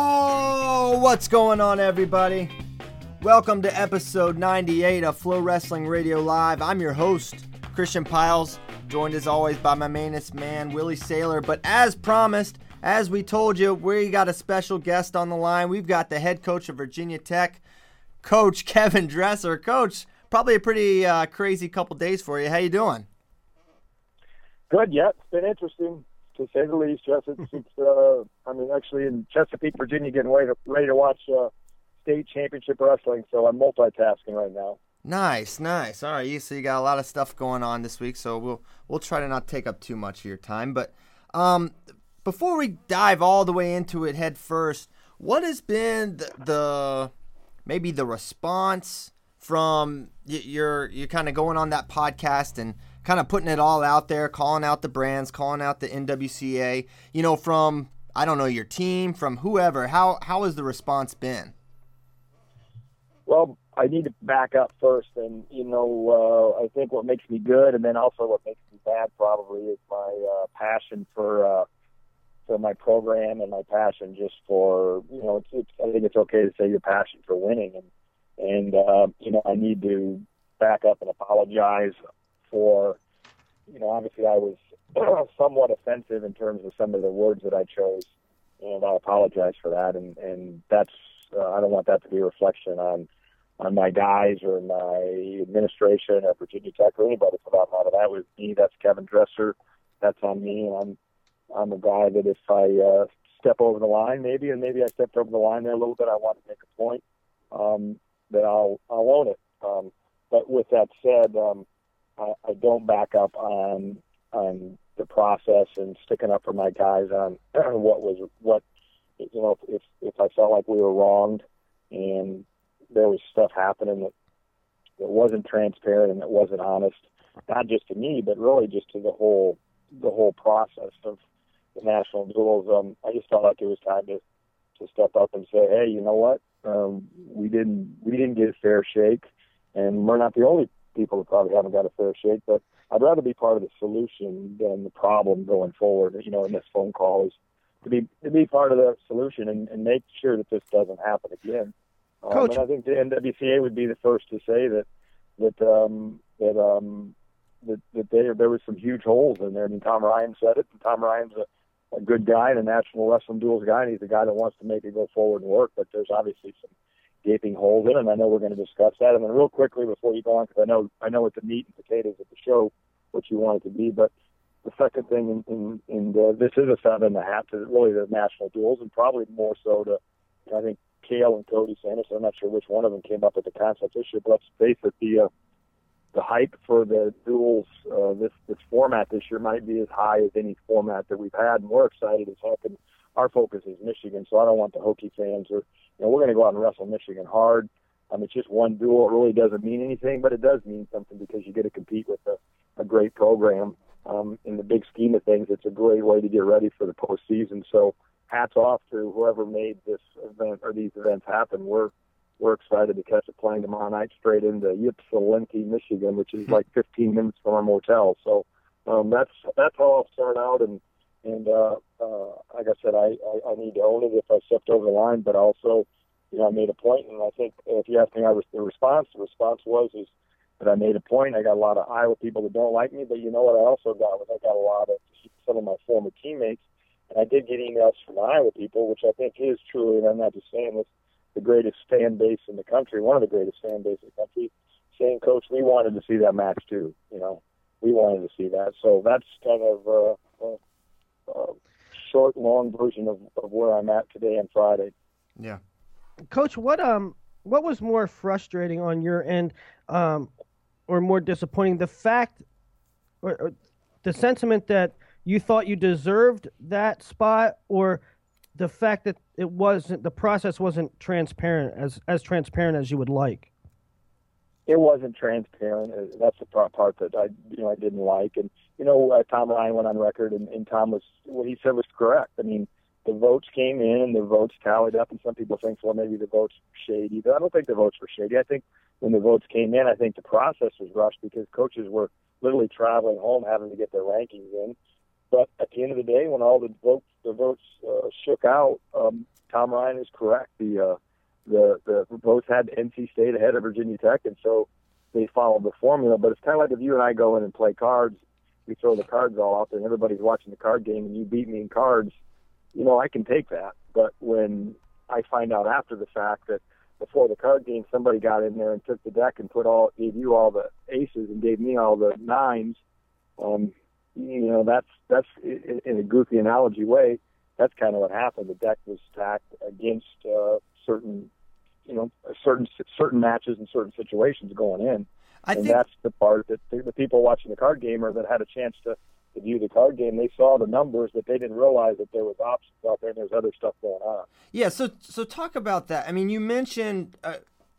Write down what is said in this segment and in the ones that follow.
Oh, what's going on, everybody? Welcome to episode 98 of Flow Wrestling Radio Live. I'm your host, Christian Pyles, joined as always by my mainest man, Willie Saylor. But as promised, as we told you, we got a special guest on the line. We've got the head coach of Virginia Tech, Coach Kevin Dresser. Coach, probably a pretty uh, crazy couple days for you. How you doing? Good. Yeah, it's been interesting to say the least. Yes, it's, it's uh, I mean, actually in Chesapeake, Virginia, getting ready to, ready to watch uh, state championship wrestling. So I'm multitasking right now. Nice, nice. All right, you so you got a lot of stuff going on this week, so we'll we'll try to not take up too much of your time. But um, before we dive all the way into it head first, what has been the, the maybe the response from you're you're kind of going on that podcast and kind of putting it all out there, calling out the brands, calling out the NWCA. You know, from I don't know your team, from whoever. How how has the response been? Well, I need to back up first, and you know, uh, I think what makes me good, and then also what makes me bad, probably, is my uh, passion for uh, for my program and my passion just for you know. It's, it's, I think it's okay to say your passion for winning, and and uh, you know, I need to back up and apologize for, you know, obviously I was somewhat offensive in terms of some of the words that I chose, and I apologize for that. And and that's uh, I don't want that to be a reflection on on my guys or my administration at Virginia Tech or anybody for that matter. That was me. That's Kevin Dresser. That's on me. And I'm I'm a guy that if I uh, step over the line, maybe, and maybe I stepped over the line there a little bit, I want to make a point um, that I'll I'll own it. Um, but with that said, um, I, I don't back up on on the process and sticking up for my guys on what was what you know if if I felt like we were wronged and there was stuff happening that that wasn't transparent and that wasn't honest, not just to me but really just to the whole the whole process of the national duels. Um, I just felt like it was time to to step up and say, hey, you know what? Um, we didn't we didn't get a fair shake, and we're not the only people that probably haven't got a fair shake. But I'd rather be part of the solution than the problem going forward. You know, in this phone call is to be to be part of the solution and, and make sure that this doesn't happen again. Um, Coach, and I think the NWCA would be the first to say that that um, that um, that, that there there was some huge holes in there. I mean, Tom Ryan said it, and Tom Ryan's a, a good guy and a national wrestling duels guy, and he's a guy that wants to make it go forward and work. But there's obviously some gaping holes in, and I know we're going to discuss that. And then real quickly before you go on, because I know I know it's the meat and potatoes of the show, what you want it to be, but the second thing, in, in, in the, this is a seven and a half to really the national duels, and probably more so to I think Cael and Cody Sanderson. I'm not sure which one of them came up with the concept this year, but let's face it, the uh, the hype for the duels uh, this this format this year might be as high as any format that we've had, and we're excited as heck. And our focus is Michigan, so I don't want the Hokie fans or you know we're going to go out and wrestle Michigan hard. Um, it's just one duel. It really doesn't mean anything, but it does mean something because you get to compete with a, a great program. Um, in the big scheme of things, it's a great way to get ready for the postseason. So hats off to whoever made this event or these events happen. We're we're excited to catch a plane tomorrow night straight into Ypsilanti, Michigan, which is like 15 minutes from our motel. So um, that's that's how I'll start out, and and uh, uh, like I said, I, I, I need to own it if I stepped over the line, but also, you know, I made a point, and I think if you ask me, I was the response. The response was is that I made a point. I got a lot of Iowa people that don't like me, but you know what? I also got was I got a lot of some of my former teammates, and I did get emails from Iowa people, which I think is true, and I'm not just saying this. The greatest fan base in the country, one of the greatest fan base in the country, saying, "Coach, we wanted to see that match too." You know, we wanted to see that. So that's kind of. Uh, uh, short, long version of, of where I'm at today and Friday. Yeah. Coach, what um what was more frustrating on your end? Um, or more disappointing? The fact, or, or the sentiment that you thought you deserved that spot, or the fact that it wasn't the process wasn't transparent as as transparent as you would like. It wasn't transparent. That's the part that I you know I didn't like. And you know uh, Tom Ryan went on record, and, and Tom was what he said was correct. I mean the votes came in and the votes tallied up, and some people think, well, maybe the votes were shady, but I don't think the votes were shady. I think when the votes came in, I think the process was rushed because coaches were literally traveling home having to get their rankings in. But at the end of the day, when all the votes the votes uh, shook out, um, Tom Ryan is correct. The uh, the the votes had NC State ahead of Virginia Tech, and so they followed the formula. But it's kind of like if you and I go in and play cards, we throw the cards all out there, and everybody's watching the card game, and you beat me in cards you know, I can take that. But when I find out after the fact that before the card game, somebody got in there and took the deck and put all gave you all the aces and gave me all the nines. Um, you know, that's that's in, a goofy analogy way. That's kind of what happened. The deck was stacked against uh, certain, you know, certain certain matches and certain situations going in, I and think... that's the part that the, the people watching the card game or that had a chance to to view the card game, they saw the numbers, but they didn't realize that there was options out there and there's other stuff going on. Yeah, so so talk about that. I mean, you mentioned uh,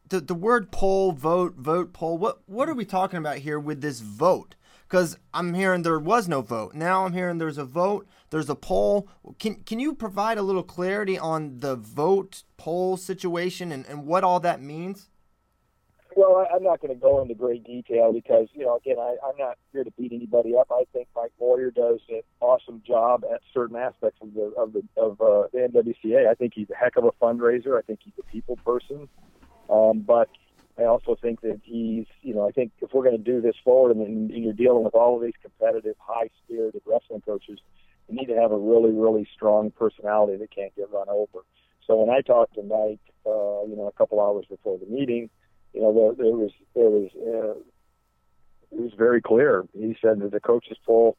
the the word poll, vote, vote, poll. What what are we talking about here with this vote? Because I'm hearing there was no vote. Now I'm hearing there's a vote, there's a poll. Can can you provide a little clarity on the vote poll situation and, and what all that means? Well, I, am not going to go into great detail because, you know, again, I, I'm not here to beat anybody up. I think Mike Moyer does an awesome job at certain aspects of the of the of uh, the NWCA. I think he's a heck of a fundraiser. I think he's a people person. Um, but I also think that he's, you know, I think if we're going to do this forward and, and you're dealing with all of these competitive, high-spirited wrestling coaches, you need to have a really, really strong personality that can't get run over. So when I talked to Mike, uh, you know, a couple hours before the meeting you know, there, there was there was uh, it was very clear. He said that the coaches poll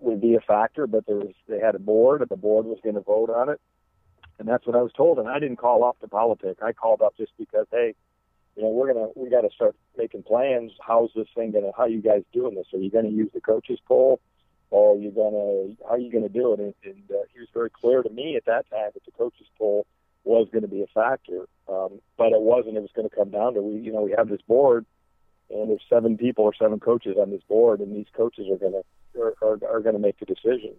would be a factor, but there was they had a board, and the board was going to vote on it, and that's what I was told. And I didn't call up the politic. I called up just because, hey, you know, we're gonna we got to start making plans. How's this thing gonna? How are you guys doing this? Are you going to use the coaches poll? Or are you gonna how are you gonna do it? And, and uh, he was very clear to me at that time that the coaches poll was going to be a factor, um, but it wasn't. It was going to come down to we, you know, we have this board, and there's seven people or seven coaches on this board, and these coaches are going to are, are, are going to make the decision.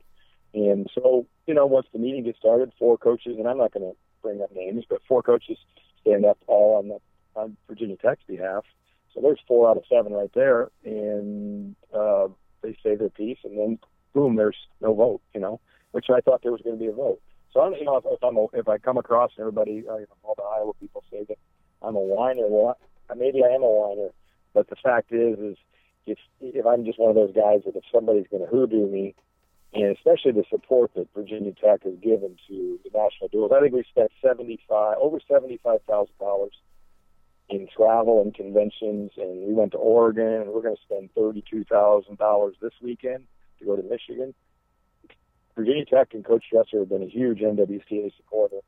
And so, you know, once the meeting gets started, four coaches, and I'm not going to bring up names, but four coaches stand up all on the on Virginia Tech's behalf. So there's four out of seven right there, and uh, they say their piece, and then boom, there's no vote. You know, which I thought there was going to be a vote. So I don't, know, if, if I'm a, if I come across everybody, uh, all the Iowa people say that I'm a whiner. Well, maybe I am a whiner, but the fact is, is if if I'm just one of those guys that if somebody's going to hoodoo me, and especially the support that Virginia Tech has given to the national duels, I think we spent seventy five over seventy five thousand dollars in travel and conventions, and we went to Oregon, and we're going to spend thirty two thousand dollars this weekend to go to Michigan. Virginia Tech and Coach Dresser have been a huge NWCA supporter.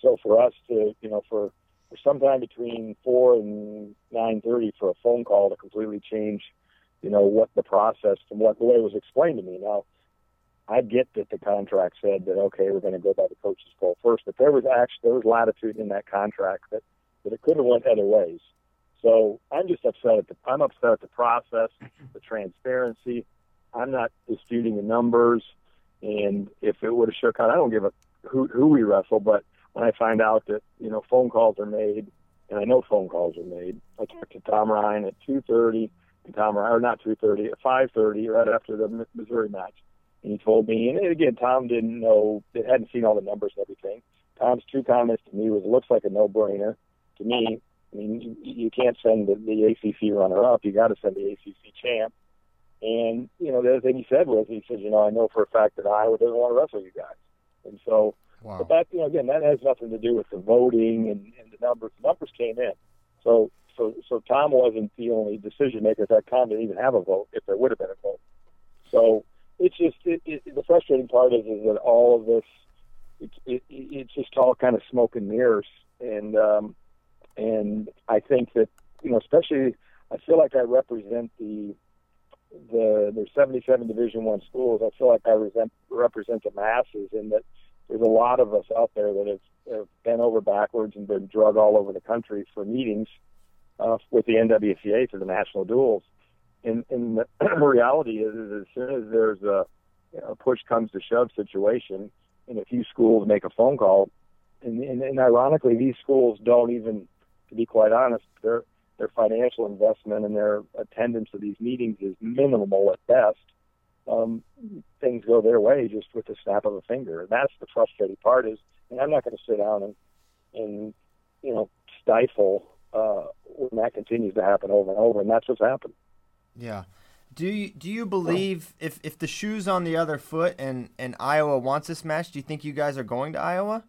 So for us to, you know, for, for sometime between four and nine thirty for a phone call to completely change, you know, what the process from what the way it was explained to me. Now, I get that the contract said that okay, we're going to go by the coach's poll first, but there was actually there was latitude in that contract that that it could have went other ways. So I'm just upset at the I'm upset at the process, the transparency. I'm not disputing the numbers. And if it would have shook out, I don't give a who who we wrestle, but when I find out that you know phone calls are made, and I know phone calls are made, I talked to Tom Ryan at 2:30, and Tom Ryan or not 2:30 at 5:30, right after the Missouri match, and he told me, and again, Tom didn't know, hadn't seen all the numbers and everything. Tom's two comments to me was, it looks like a no-brainer. To me, I mean, you, you can't send the, the ACC runner-up. You got to send the ACC champ. And, you know, the other thing he said was, he said, you know, I know for a fact that Iowa doesn't want to wrestle you guys. And so, wow. but that, you know, again, that has nothing to do with the voting and, and the numbers. The numbers came in. So, so, so Tom wasn't the only decision maker. Fact, Tom didn't even have a vote if there would have been a vote. So it's just, it, it, the frustrating part is, is that all of this, it, it, it's just all kind of smoke and mirrors. And, um, and I think that, you know, especially I feel like I represent the the there's 77 Division One schools. I feel like I represent represent the masses in that there's a lot of us out there that have, have bent over backwards and been drug all over the country for meetings uh, with the NWCA for the national duels. And, and the reality is, is as soon as there's a you know, push comes to shove situation, and a few schools make a phone call, and, and, and ironically, these schools don't even, to be quite honest, their their financial investment and their attendance to these meetings is minimal at best. Um, things go their way just with the snap of a finger. And that's the frustrating part. Is, and I'm not going to sit down and and you know stifle uh, when that continues to happen over and over, and that's what's happened. Yeah. Do you do you believe if, if the shoe's on the other foot and, and Iowa wants this match, do you think you guys are going to Iowa?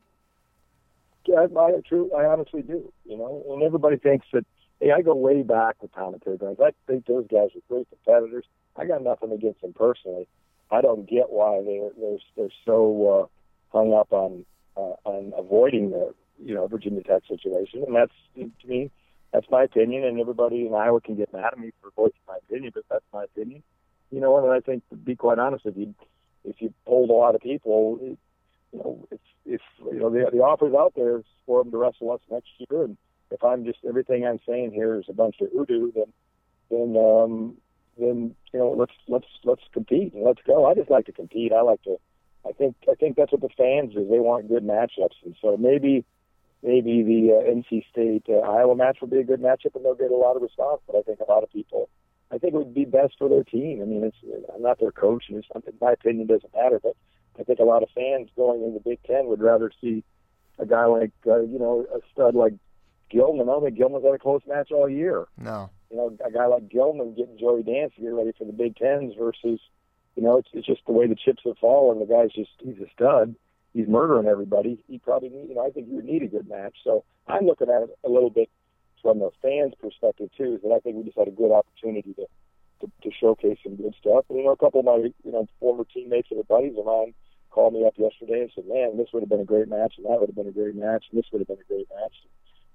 Yeah, I, I true. I honestly do. You know, and everybody thinks that. Hey, I go way back with Tom and Terry Brands. I think those guys are great competitors. I got nothing against them personally. I don't get why they're they're they're so uh, hung up on uh, on avoiding the you know Virginia Tech situation, and that's to me that's my opinion, and everybody in Iowa can get mad at me for voicing my opinion, but that's my opinion. You know, and I think to be quite honest with you, if you polled a lot of people, it, you know, if if you know the the offers out there for them to wrestle us next year, and if I'm just everything I'm saying here is a bunch of hoodoo, then then um, then you know let's let's let's compete and let's go. I just like to compete. I like to. I think I think that's what the fans is. They want good matchups, and so maybe maybe the uh, NC State uh, Iowa match will be a good matchup, and they'll get a lot of response. But I think a lot of people, I think it would be best for their team. I mean, it's I'm not their coach, and it's something. My opinion doesn't matter, but I think a lot of fans going in the Big Ten would rather see a guy like uh, you know a stud like Gilman. I don't think Gilman's had a close match all year. No. You know, a guy like Gilman getting Joey Dance to get ready for the Big Tens versus, you know, it's, it's just the way the chips have fallen. The guy's just he's a stud he's murdering everybody. He probably need, you know, I think he would need a good match. So I'm looking at it a little bit from the fans' perspective too. Is that I think we just had a good opportunity to, to to showcase some good stuff. And you know, a couple of my you know former teammates and buddies of mine called me up yesterday and said, "Man, this would have been a great match, and that would have been a great match, and this would have been a great match."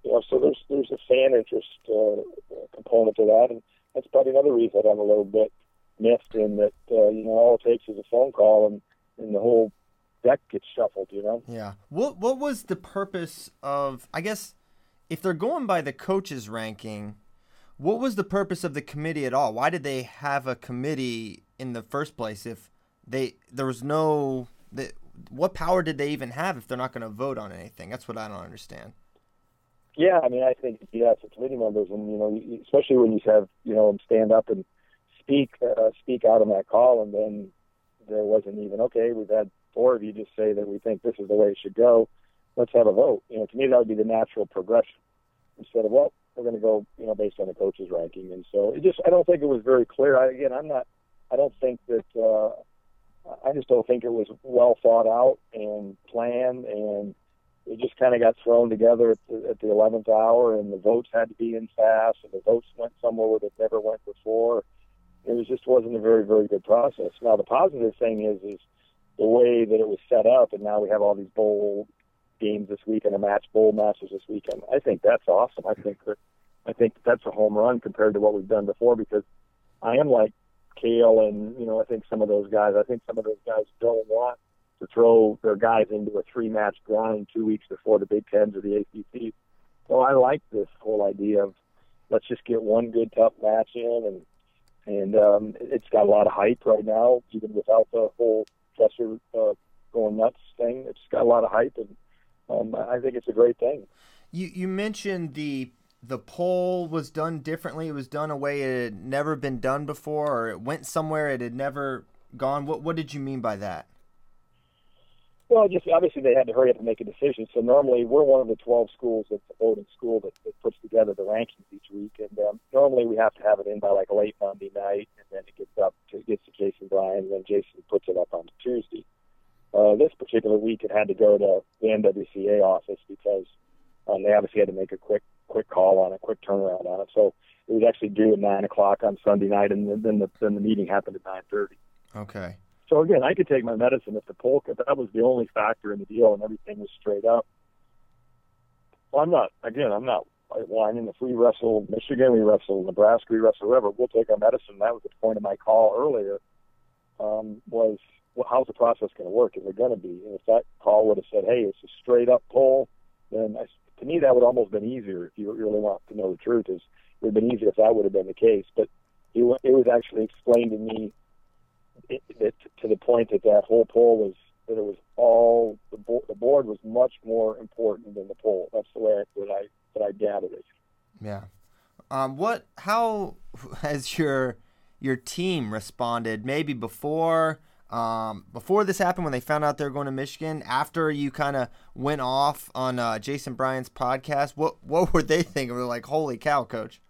You know, so there's there's a fan interest uh, component to that, and that's probably another reason that I'm a little bit miffed in that uh, you know all it takes is a phone call and and the whole deck gets shuffled, you know? Yeah. What what was the purpose of I guess if they're going by the coaches ranking, what was the purpose of the committee at all? Why did they have a committee in the first place if they there was no the, what power did they even have if they're not going to vote on anything? That's what I don't understand. Yeah, I mean, I think yes, the committee members, and you know, especially when you have you know them stand up and speak uh, speak out on that call, and then there wasn't even okay. We've had four of you just say that we think this is the way it should go. Let's have a vote. You know, to me that would be the natural progression instead of well, we're going to go you know based on the coaches ranking. And so it just I don't think it was very clear. I, again, I'm not. I don't think that. Uh, I just don't think it was well thought out and planned, and it just kind of got thrown together at the, at the 11th hour, and the votes had to be in fast, and the votes went somewhere where they never went before. It was just wasn't a very, very good process. Now the positive thing is, is the way that it was set up, and now we have all these bowl games this weekend, a match bowl matches this weekend. I think that's awesome. I think that I think that's a home run compared to what we've done before because I am like Cael and you know I think some of those guys. I think some of those guys don't want to throw their guys into a three match grind two weeks before the Big Tens or the ACC. So I like this whole idea of let's just get one good tough match in and and um, it's got a lot of hype right now, even without the whole Dresser uh, going nuts thing. It's got a lot of hype, and um, I think it's a great thing. You you mentioned the the poll was done differently. It was done a way it had never been done before, or it went somewhere it had never gone. What what did you mean by that? Well, just obviously they had to hurry up and make a decision. So normally we're one of the 12 schools that's a voting school that, that puts together the rankings each week, and um, normally we have to have it in by like late Monday night, and then it gets up to gets to Jason Bryant, and then Jason puts it up on Tuesday. Uh, this particular week, it had to go to the NWCA office because um, they obviously had to make a quick quick call on it, quick turnaround on it. So it was actually due at nine o'clock on Sunday night, and then the then the meeting happened at nine thirty. Okay. So again, I could take my medicine if the polka, that was the only factor in the deal, and everything was straight up. Well, I'm not. Again, I'm not. And if we wrestle Michigan, we wrestle Nebraska, we wrestle whoever, we'll take our medicine. That was the point of my call earlier. Um, was well, how's the process going to work? Is it going to be? And if that call would have said, "Hey, it's a straight up pull," then I, to me that would almost been easier. If you really want to know the truth, is it would have been easier if that would have been the case. But it, it was actually explained to me it, it, to the point that that whole poll was that it was all the, bo- the board was much more important than the poll. That's the way that I that I gathered it. Yeah. Um, what? How has your your team responded? Maybe before um, before this happened, when they found out they were going to Michigan, after you kind of went off on uh, Jason Bryant's podcast, what what were they thinking? They're like, "Holy cow, coach!"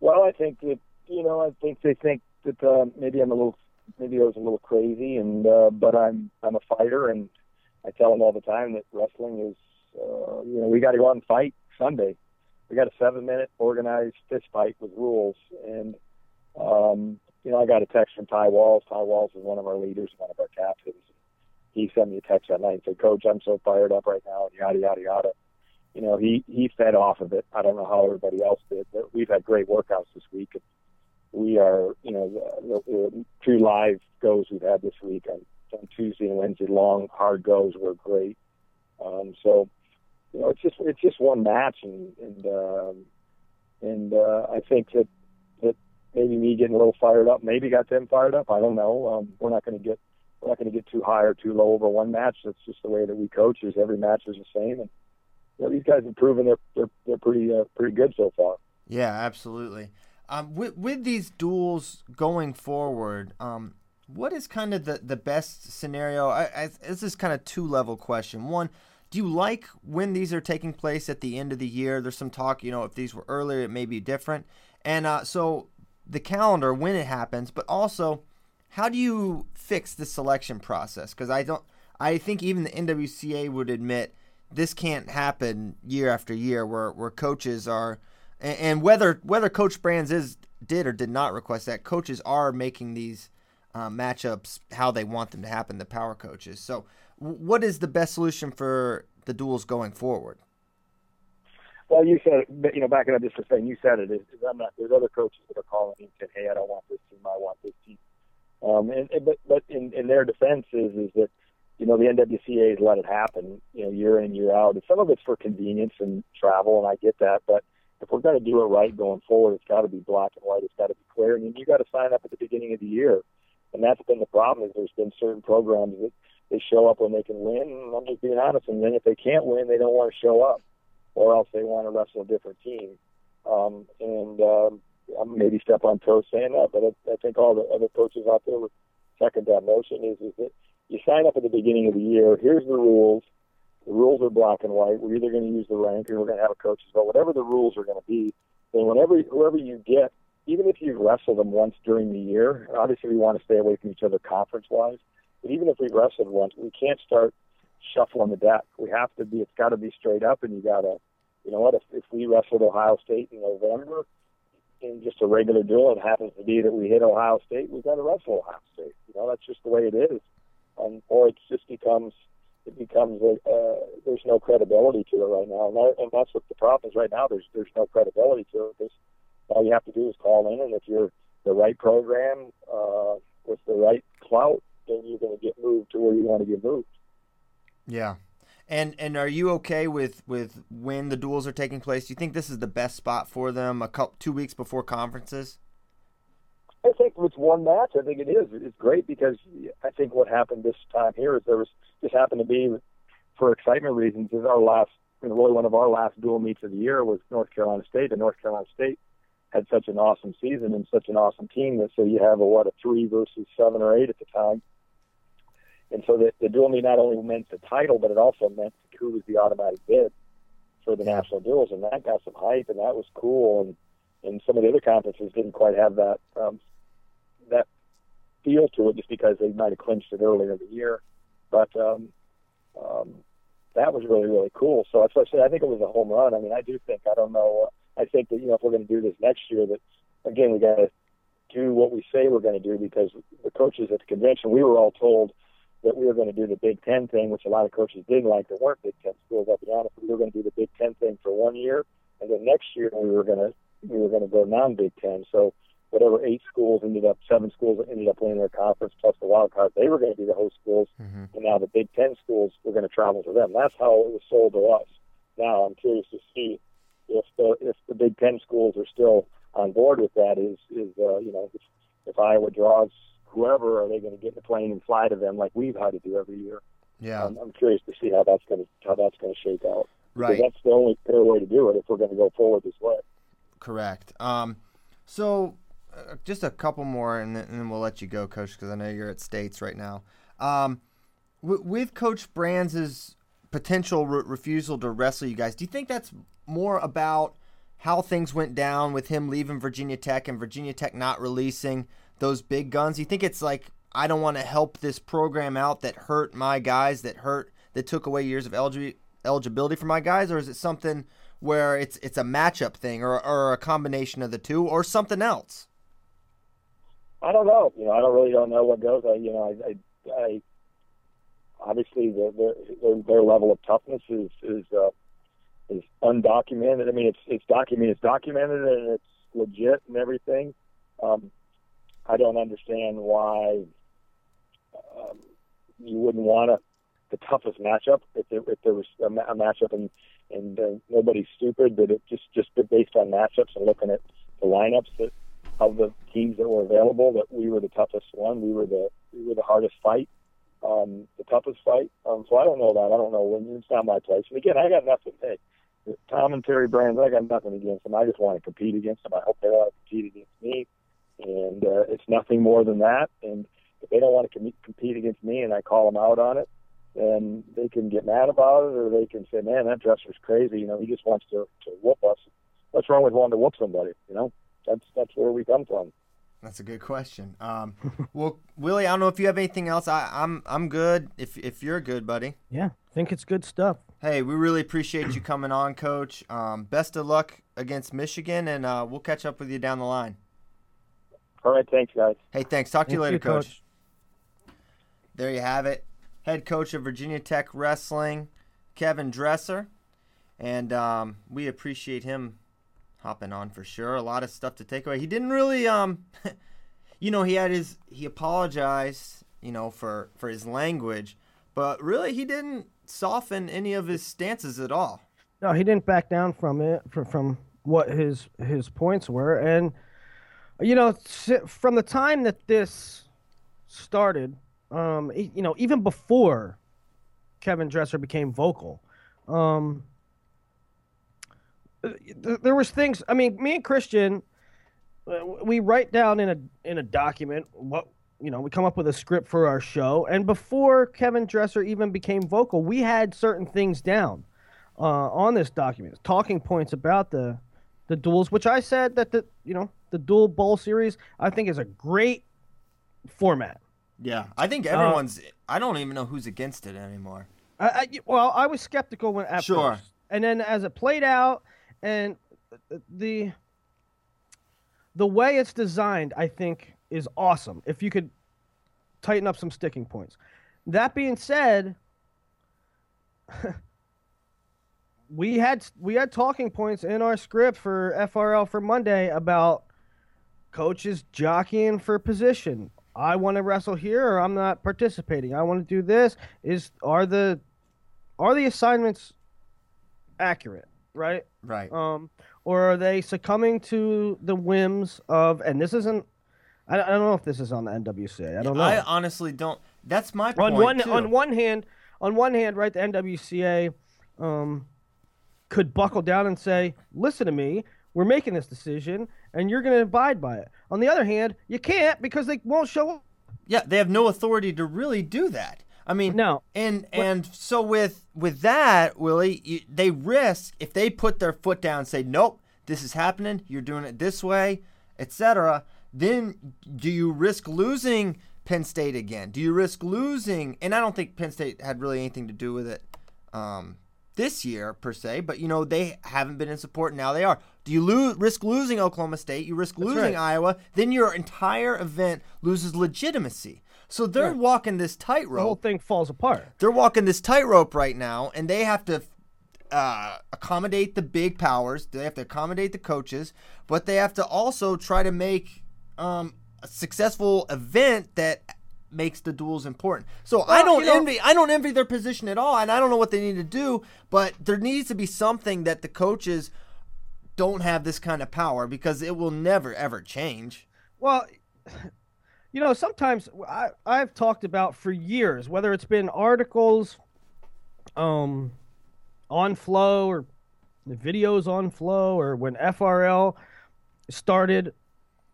Well, I think that you know, I think they think that uh, maybe I'm a little, maybe I was a little crazy, and uh, but I'm I'm a fighter, and I tell them all the time that wrestling is, uh, you know, we got to go out and fight Sunday. We got a seven minute organized fist fight with rules, and um, you know, I got a text from Ty Walls. Ty Walls is one of our leaders, one of our captains. He sent me a text that night and said, Coach, I'm so fired up right now, and yada, yada, yada. You know, he, he fed off of it. I don't know how everybody else did, but we've had great workouts this week. We are, you know, the, the, the two live goes we've had this week on, on Tuesday and Wednesday, long, hard goes were great. Um, so, you know, it's just it's just one match, and and um, and uh, I think that that maybe me getting a little fired up, maybe got them fired up. I don't know. Um, we're not going to get we're not going to get too high or too low over one match. That's just the way that we coach. Is every match is the same, and you know, these guys have proven they're they're, they're pretty uh, pretty good so far. Yeah, absolutely. Um, with with these duels going forward, um, what is kind of the, the best scenario? I, I, this is kind of two level question. One, do you like when these are taking place at the end of the year? There's some talk, you know, if these were earlier, it may be different. And uh, so the calendar when it happens, but also how do you fix the selection process? Because I don't, I think even the NWCA would admit this can't happen year after year, where where coaches are, and, and whether whether Coach Brands is did or did not request that, coaches are making these uh, matchups how they want them to happen. The power coaches. So, what is the best solution for the duels going forward? Well, you said, you know, backing up just for saying you said it. Is, I'm not. There's other coaches that are calling me and saying, "Hey, I don't want this team. I want this team." Um, and, and but but in, in their defense is is that you know the NWCA has let it happen, you know, year in year out. And some of it's for convenience and travel, and I get that. But if we're going to do it right going forward, it's got to be black and white. It's got to be clear, and you got to sign up at the beginning of the year. And that's been the problem. Is there's been certain programs that they show up when they can win. And I'm just being honest. And then if they can't win, they don't want to show up or else they want to wrestle a different team. Um, and um, maybe step on toes saying that, but I, I think all the other coaches out there would second that motion is, is that you sign up at the beginning of the year. Here's the rules. The rules are black and white. We're either going to use the rank or we're going to have a coaches vote. Whatever the rules are going to be, then whenever whoever you get, even if you wrestle them once during the year, obviously we want to stay away from each other conference wise. But even if we wrestled once, we can't start shuffling the deck. We have to be. It's got to be straight up, and you got to, you know what? If if we wrestled Ohio State in November in just a regular duel, it happens to be that we hit Ohio State, we got to wrestle Ohio State. You know, that's just the way it is. Um, or it just becomes it becomes a, uh, there's no credibility to it right now, and, that, and that's what the problem is right now. There's there's no credibility to it because all you have to do is call in, and if you're the right program uh, with the right clout, then you're going to get moved to where you want to get moved. Yeah. And and are you okay with, with when the duels are taking place? Do you think this is the best spot for them? A couple two weeks before conferences. I think it's one match. I think it is. It's great because I think what happened this time here is there was just happened to be, for excitement reasons, is our last, really one of our last dual meets of the year was North Carolina State, and North Carolina State had such an awesome season and such an awesome team that so you have a what a three versus seven or eight at the time and so the, the dual meet not only meant the title, but it also meant who was the automatic bid for the national duels, and that got some hype, and that was cool. And and some of the other conferences didn't quite have that um, that feel to it, just because they might have clinched it earlier in the year. But um, um, that was really really cool. So that's what I said. I think it was a home run. I mean, I do think. I don't know. I think that you know if we're going to do this next year, that again we got to do what we say we're going to do because the coaches at the convention, we were all told that we were going to do the Big Ten thing, which a lot of coaches didn't like. There weren't Big Ten schools. I'll be honest. We were going to do the Big Ten thing for one year, and then next year we were going to we were going to go non-Big Ten. So whatever eight schools ended up, seven schools that ended up winning their conference plus the wild card, they were going to be the host schools, mm-hmm. and now the Big Ten schools were going to travel to them. That's how it was sold to us. Now I'm curious to see if the if the Big Ten schools are still on board with that. Is is uh, you know if, if Iowa draws whoever, are they going to get in the plane and fly to them like we've had to do every year? Yeah, um, I'm curious to see how that's going to how that's going to shake out. Right, because that's the only fair way to do it if we're going to go forward this way. Correct. Um, so uh, just a couple more, and then, and then, we'll let you go, Coach, because I know you're at States right now. Um, w- with Coach Brands' potential re- refusal to wrestle you guys, do you think that's more about how things went down with him leaving Virginia Tech and Virginia Tech not releasing those big guns? Do you think it's like I don't want to help this program out that hurt my guys, that hurt, that took away years of eligibility for my guys, or is it something where it's it's a matchup thing, or or a combination of the two, or something else? I don't know. You know, I don't really don't know what goes. I, you know, I, I, I obviously the, the, their, their level of toughness is is uh, is undocumented. I mean, it's it's documented. It's documented and it's legit and everything. Um, I don't understand why um, you wouldn't want a, the toughest matchup if there, if there was a, a matchup and and uh, nobody's stupid, but it just just based on matchups and looking at the lineups that of the teams that were available, that we were the toughest one. We were the we were the hardest fight, um, the toughest fight. Um, so I don't know that. I don't know when it's not my place. And again, I got nothing. Hey, Tom and Terry Brands, I got nothing against them. I just want to compete against them. I hope they want to compete against me, and uh, it's nothing more than that. And if they don't want to com- compete against me, and I call them out on it, then they can get mad about it, or they can say, "Man, that dresser's crazy. You know, he just wants to to whoop us." What's wrong with wanting to whoop somebody? You know, that's that's where we come from. That's a good question. Um, well, Willie, I don't know if you have anything else. I, I'm I'm good. If if you're good, buddy. Yeah, I think it's good stuff. Hey, we really appreciate you coming on, Coach. Um, best of luck against Michigan, and uh, we'll catch up with you down the line. All right, thanks, guys. Hey, thanks. Talk to you later, you, coach. coach. There you have it. Head coach of Virginia Tech Wrestling, Kevin Dresser. And um, we appreciate him hopping on for sure. A lot of stuff to take away. He didn't really, um, you know, he had his, he apologized, you know, for, for his language, but really he didn't soften any of his stances at all. No, he didn't back down from it, from, from what his, his points were. And, you know, from the time that this started, um, you know, even before Kevin Dresser became vocal, um, there was things. I mean, me and Christian, uh, we write down in a in a document what you know. We come up with a script for our show, and before Kevin Dresser even became vocal, we had certain things down uh, on this document, talking points about the the duels, which I said that the you know the dual bowl series I think is a great format. Yeah, I think everyone's. Uh, I don't even know who's against it anymore. I, I, well, I was skeptical when at sure. first, and then as it played out, and uh, uh, the the way it's designed, I think, is awesome. If you could tighten up some sticking points. That being said, we had we had talking points in our script for FRL for Monday about coaches jockeying for position. I want to wrestle here or I'm not participating. I want to do this. Is are the are the assignments accurate, right? Right. Um or are they succumbing to the whims of and this isn't I, I don't know if this is on the NWCA. I don't know. I honestly don't. That's my point. On one too. on one hand, on one hand, right, the NWCA um, could buckle down and say, "Listen to me. We're making this decision, and you're going to abide by it. On the other hand, you can't because they won't show up. Yeah, they have no authority to really do that. I mean, no. And and so with with that, Willie, you, they risk if they put their foot down and say, "Nope, this is happening. You're doing it this way, etc." Then do you risk losing Penn State again? Do you risk losing? And I don't think Penn State had really anything to do with it. Um, this year per se, but you know they haven't been in support. Now they are. Do you lose, risk losing Oklahoma State? You risk losing right. Iowa. Then your entire event loses legitimacy. So they're Right. walking this tightrope. The whole thing falls apart. They're walking this tightrope right now, and they have to uh, accommodate the big powers. They have to accommodate the coaches, but they have to also try to make um, a successful event that makes the duels important. So I don't you know- envy I don't envy their position at all, and I don't know what they need to do, but there needs to be something that the coaches don't have this kind of power because it will never ever change. Well, you know, sometimes I, I've talked about for years, whether it's been articles um, on Flow or the videos on Flow or when FRL started,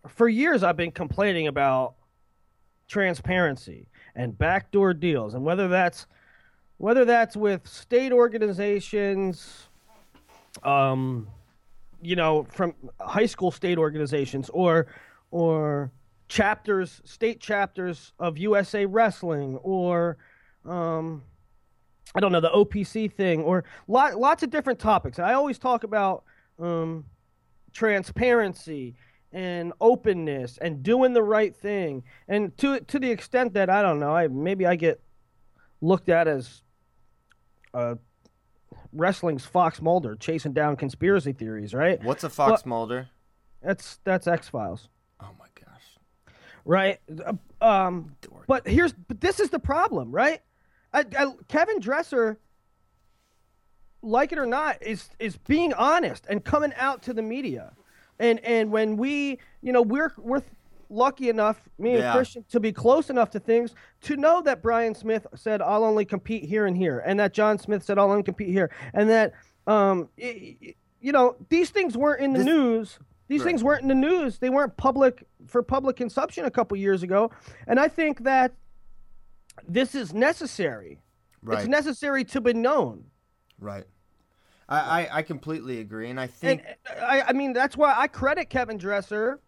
for years I've been complaining about transparency and backdoor deals and whether that's whether that's with state organizations um you know from high school state organizations or or chapters state chapters of USA wrestling or um I don't know the OPC thing or lot, lots of different topics. I always talk about um, transparency and openness and doing the right thing, and to to the extent that I don't know, I maybe I get looked at as uh, wrestling's Fox Mulder chasing down conspiracy theories, right? What's a Fox Mulder? That's that's X Files. Right? Um, but here's but this is the problem, right? I, I, Kevin Dresser, like it or not, is is being honest and coming out to the media, and and when we, you know, we're we're lucky enough, me and Yeah. Christian, to be close enough to things to know that Brian Smith said, "I'll only compete here and here," and that John Smith said, "I'll only compete here," and that, um, y- y- you know, these things weren't in the This- news. These Right. things weren't in the news. They weren't public for public consumption a couple years ago, and I think that this is necessary. Right. It's necessary to be known. Right. I, I, I completely agree, and I think And uh, I, I mean, that's why I credit Kevin Dresser.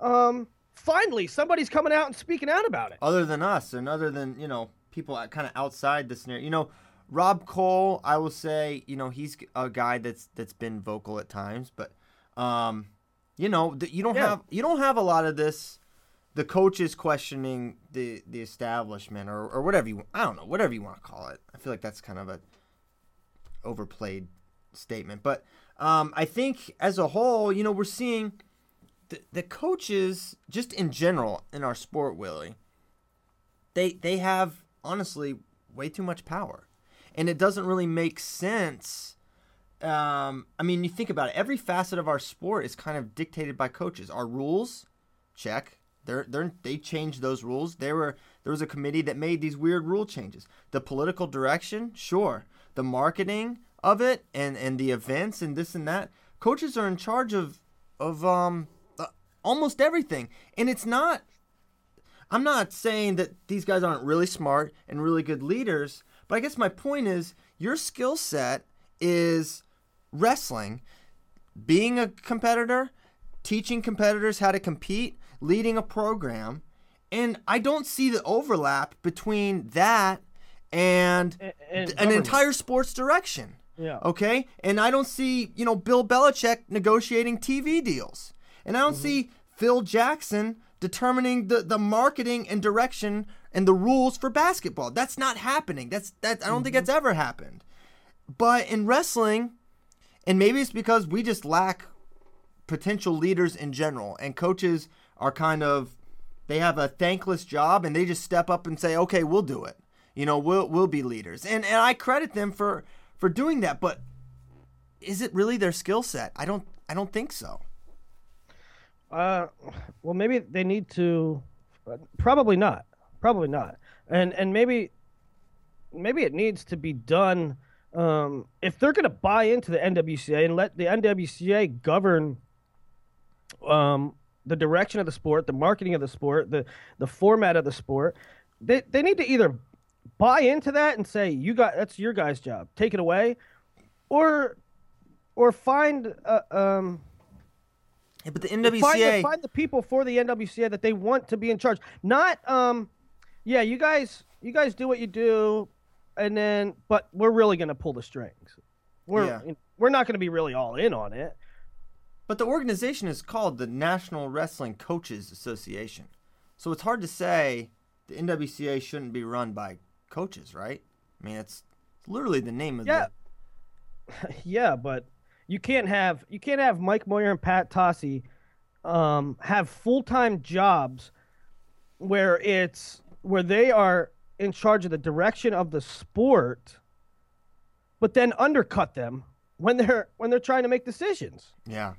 Um, finally, somebody's coming out and speaking out about it. other than us, and other than you know people kind of outside the scenario, you know, Rob Koll, I will say, you know, he's a guy that's that's been vocal at times, but um, you know, you don't Yeah. have you don't have a lot of this. The coaches questioning the the establishment or, or whatever you I don't know whatever you want to call it. I feel like that's kind of a overplayed statement, but um, I think as a whole, you know, we're seeing the, the coaches just in general in our sport, Willie. They they have honestly way too much power, and it doesn't really make sense. Um, I mean, you think about it. Every facet of our sport is kind of dictated by coaches. Our rules, check. They're, they're, they changed those rules. There were there was a committee that made these weird rule changes. The political direction, sure. The marketing of it and, and the events and this and that. Coaches are in charge of of um uh, almost everything, and it's not. I'm not saying that these guys aren't really smart and really good leaders, but I guess my point is your skill set is wrestling, being a competitor, teaching competitors how to compete, leading a program, and I don't see the overlap between that and, A- and an government. entire sports direction. Yeah. Okay? And I don't see, you know, Bill Belichick negotiating TV deals. And I don't mm-hmm. see Phil Jackson determining the, the marketing and direction and the rules for basketball. That's not happening. That's that I don't think that's mm-hmm. ever happened. But in wrestling, and maybe it's because we just lack potential leaders in general and coaches are kind of they have a thankless job and they just step up and say okay we'll do it you know we'll we'll be leaders and and i credit them for for doing that but is it really their skill set i don't i don't think so Uh, well, maybe they need to. Probably not. Probably not. And and maybe maybe it needs to be done. Um, if they're going to buy into the NWCA and let the NWCA govern um, the direction of the sport, the marketing of the sport, the the format of the sport, they they need to either buy into that and say you got that's your guy's job, take it away, or or find uh, um Yeah, but the find the, nwca find the people for the NWCA that they want to be in charge. Not um yeah, you guys you guys do what you do and then but we're really going to pull the strings. We're Yeah. we're not going to be really all in on it. But the organization is called the National Wrestling Coaches Association. So it's hard to say the NWCA shouldn't be run by coaches, right? I mean, it's literally the name of Yeah. the. yeah, but you can't have you can't have Mike Moyer and Pat Tocci um, have full time jobs where it's where they are in charge of the direction of the sport, but then undercut them when they're when they're trying to make decisions. Yeah,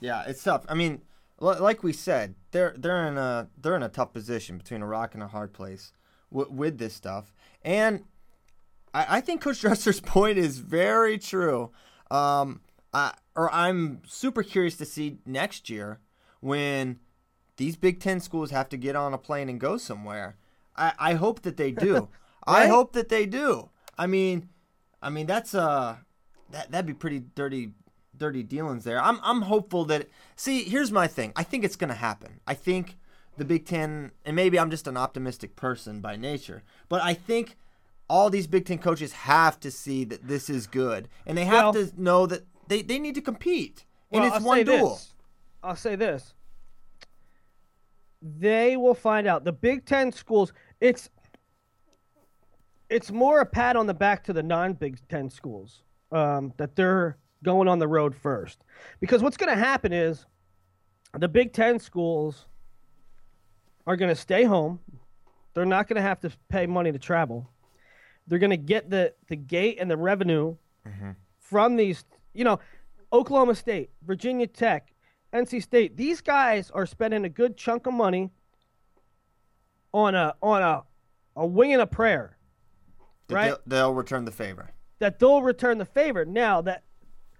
yeah, it's tough. I mean, li- like we said, they're they're in a they're in a tough position between a rock and a hard place w- with this stuff, and I, I think Coach Dresser's point is very true. Um, I, or I'm super curious to see next year when these Big Ten schools have to get on a plane and go somewhere. I, I hope that they do. I hope that they do. I mean, I mean that's uh that that'd be pretty dirty dirty dealings there. I'm I'm hopeful that see, here's my thing. I think it's gonna happen. I think the Big Ten and maybe I'm just an optimistic person by nature, but I think all these Big Ten coaches have to see that this is good. And they have Well- to know that they, they need to compete. And Well, it's I'll one say duel. This. I'll say this. They will find out. The Big Ten schools, it's it's more a pat on the back to the non Big Ten schools um, that they're going on the road first. Because what's going to happen is the Big Ten schools are going to stay home. They're not going to have to pay money to travel. They're going to get the, the gate and the revenue from these, you know, Oklahoma State, Virginia Tech, NC State. These guys are spending a good chunk of money on a on a a wing and a prayer That right. They'll, they'll return the favor. that they'll return the favor. Now that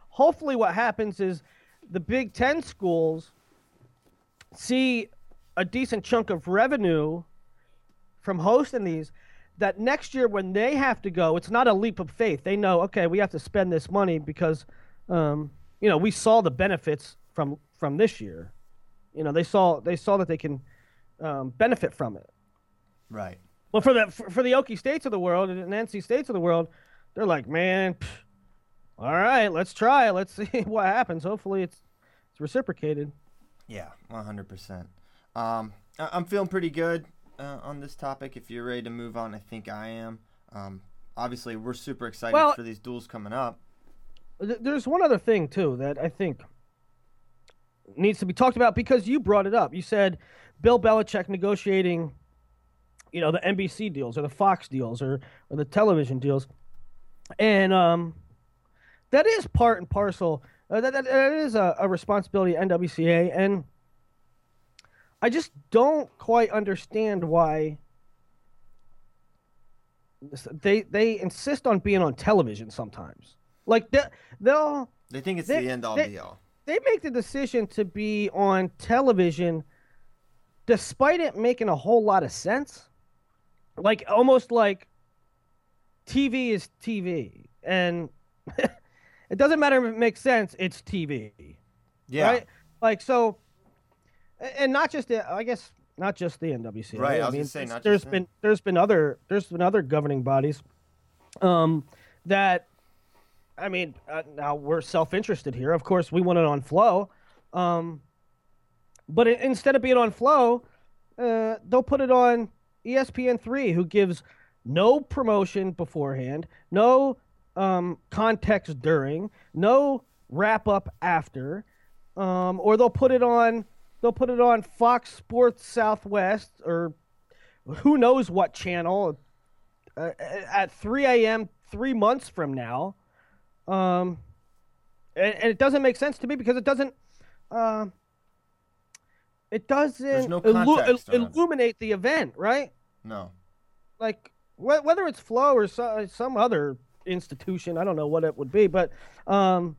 hopefully what happens is the Big Ten schools see a decent chunk of revenue from hosting these. That next year when they have to go, it's not a leap of faith. They know, okay, we have to spend this money because, um, you know, we saw the benefits from from this year. You know, they saw they saw that they can um, benefit from it. Right. Well, for the for, for the Okie States of the world and NC States of the world, they're like, man, pff, all right, let's try it. Let's see what happens. Hopefully, it's it's reciprocated. Yeah, 100%. Um, I- I'm feeling pretty good uh, on this topic. If you're ready to move on, I think I am. Um, obviously, we're super excited Well- for these duels coming up. Th- There's one other thing too that I think needs to be talked about because you brought it up. You said Bill Belichick negotiating, you know, the NBC deals or the Fox deals or or the television deals, and um, that is part and parcel. Uh, that, that, that is a, a responsibility of NWCA, and I just don't quite understand why they they insist on being on television sometimes. Like they, they'll They think it's They- the end all they- be all. they make the decision to be on television despite it making a whole lot of sense. Like almost like TV is TV and it doesn't matter if it makes sense, it's TV. Yeah. Right? Like so and not just the I guess not just the NWC. Right, I was mean, gonna say, not there's them. been there's been other there's been other governing bodies um that I mean, uh, now we're self-interested here. Of course, we want it on Flow, um, but i instead of being on Flow, uh, they'll put it on E ESPN three, who gives no promotion beforehand, no um, context during, no wrap up after, um, or they'll put it on they'll put it on Fox Sports Southwest or who knows what channel uh, at 3 a.m. three months from now. Um, and, and it doesn't make sense to me because it doesn't. Uh, it doesn't no illu- il- illuminate the event, right? No. Like wh- whether it's Flow or so, some other institution, I don't know what it would be, but um,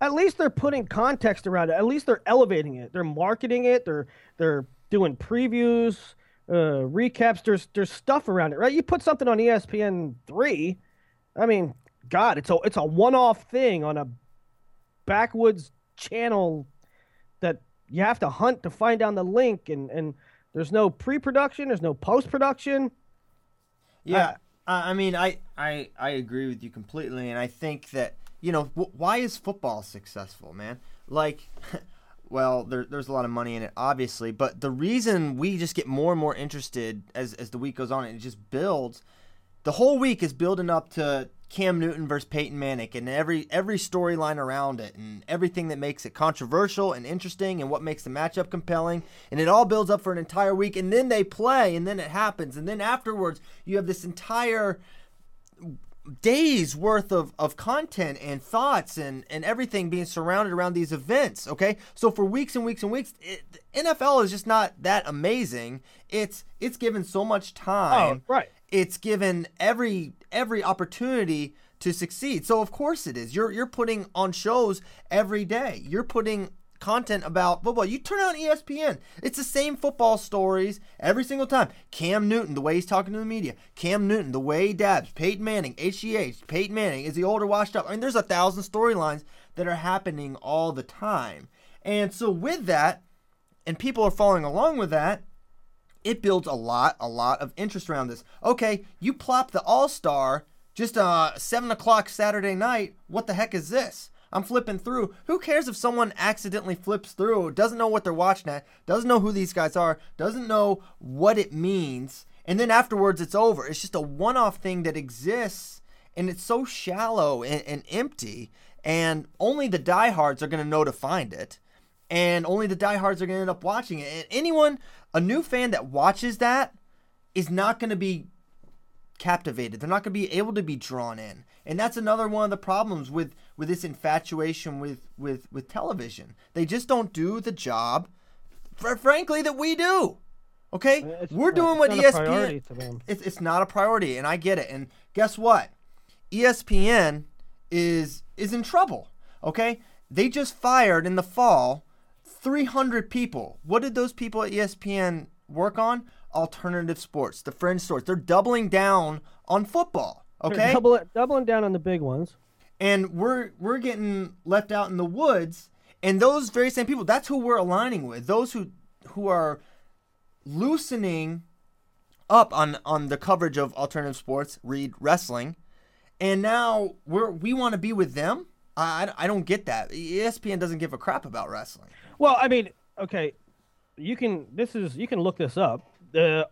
at least they're putting context around it. At least they're elevating it. They're marketing it. They're they're doing previews, uh, recaps. There's there's stuff around it, right? You put something on ESPN three. I mean, God, it's a it's a one off thing on a backwoods channel that you have to hunt to find down the link, and and there's no pre production. There's no post production. Yeah, I, I mean, I, I I agree with you completely, and I think that you know wh- why is football successful, man? like well, there, there's a lot of money in it, obviously, but the reason we just get more and more interested as, as the week goes on and it just builds, the whole week is building up to Cam Newton versus Peyton Manning and every every storyline around it and everything that makes it controversial and interesting and what makes the matchup compelling and it all builds up for an entire week and then they play and then it happens and then afterwards you have this entire days worth of, of content and thoughts and, and everything being surrounded around these events okay? So for weeks and weeks and weeks it, nfl is just not that amazing. It's it's given so much oh, time oh, right it's given every every opportunity to succeed so of course it is you're you're putting on shows every day you're putting content about football. You turn on ESPN, it's the same football stories every single time. Cam Newton, the way he's talking to the media. Cam Newton, the way he dabs. Peyton Manning, HGH. Peyton Manning, is he older, washed up? I mean, there's a thousand storylines that are happening all the time. And so with that, and people are following along with that, it builds a lot, a lot of interest around this. Okay, you plop the All Star just uh seven o'clock Saturday night. What the heck is this? I'm flipping through. Who cares if someone accidentally flips through, doesn't know what they're watching at, doesn't know who these guys are, doesn't know what it means, and then afterwards it's over. It's just a one off thing that exists, and it's so shallow and, and empty, and only the diehards are going to know to find it, and only the diehards are going to end up watching it. And anyone, a new fan that watches that, is not going to be captivated. They're not going to be able to be drawn in. And that's another one of the problems with with this infatuation with with with television. They just don't do the job frankly that we do. Okay? It's- We're doing what it's not a priority ESPN it's, it's not a priority and I get it. And guess what? ESPN is is in trouble. Okay? They just fired in the fall 300 people. What did those people at ESPN work on? Alternative sports, the fringe sports. They're doubling down on football. Okay? double, doubling down on the big ones. and we're we're getting left out in the woods and those very same people that's who we're aligning with those who who are loosening up on on the coverage of alternative sports read wrestling and now we're we want to be with them I, I don't get that espn doesn't give a crap about wrestling Well, I mean, okay, you can. This is you can look this up. The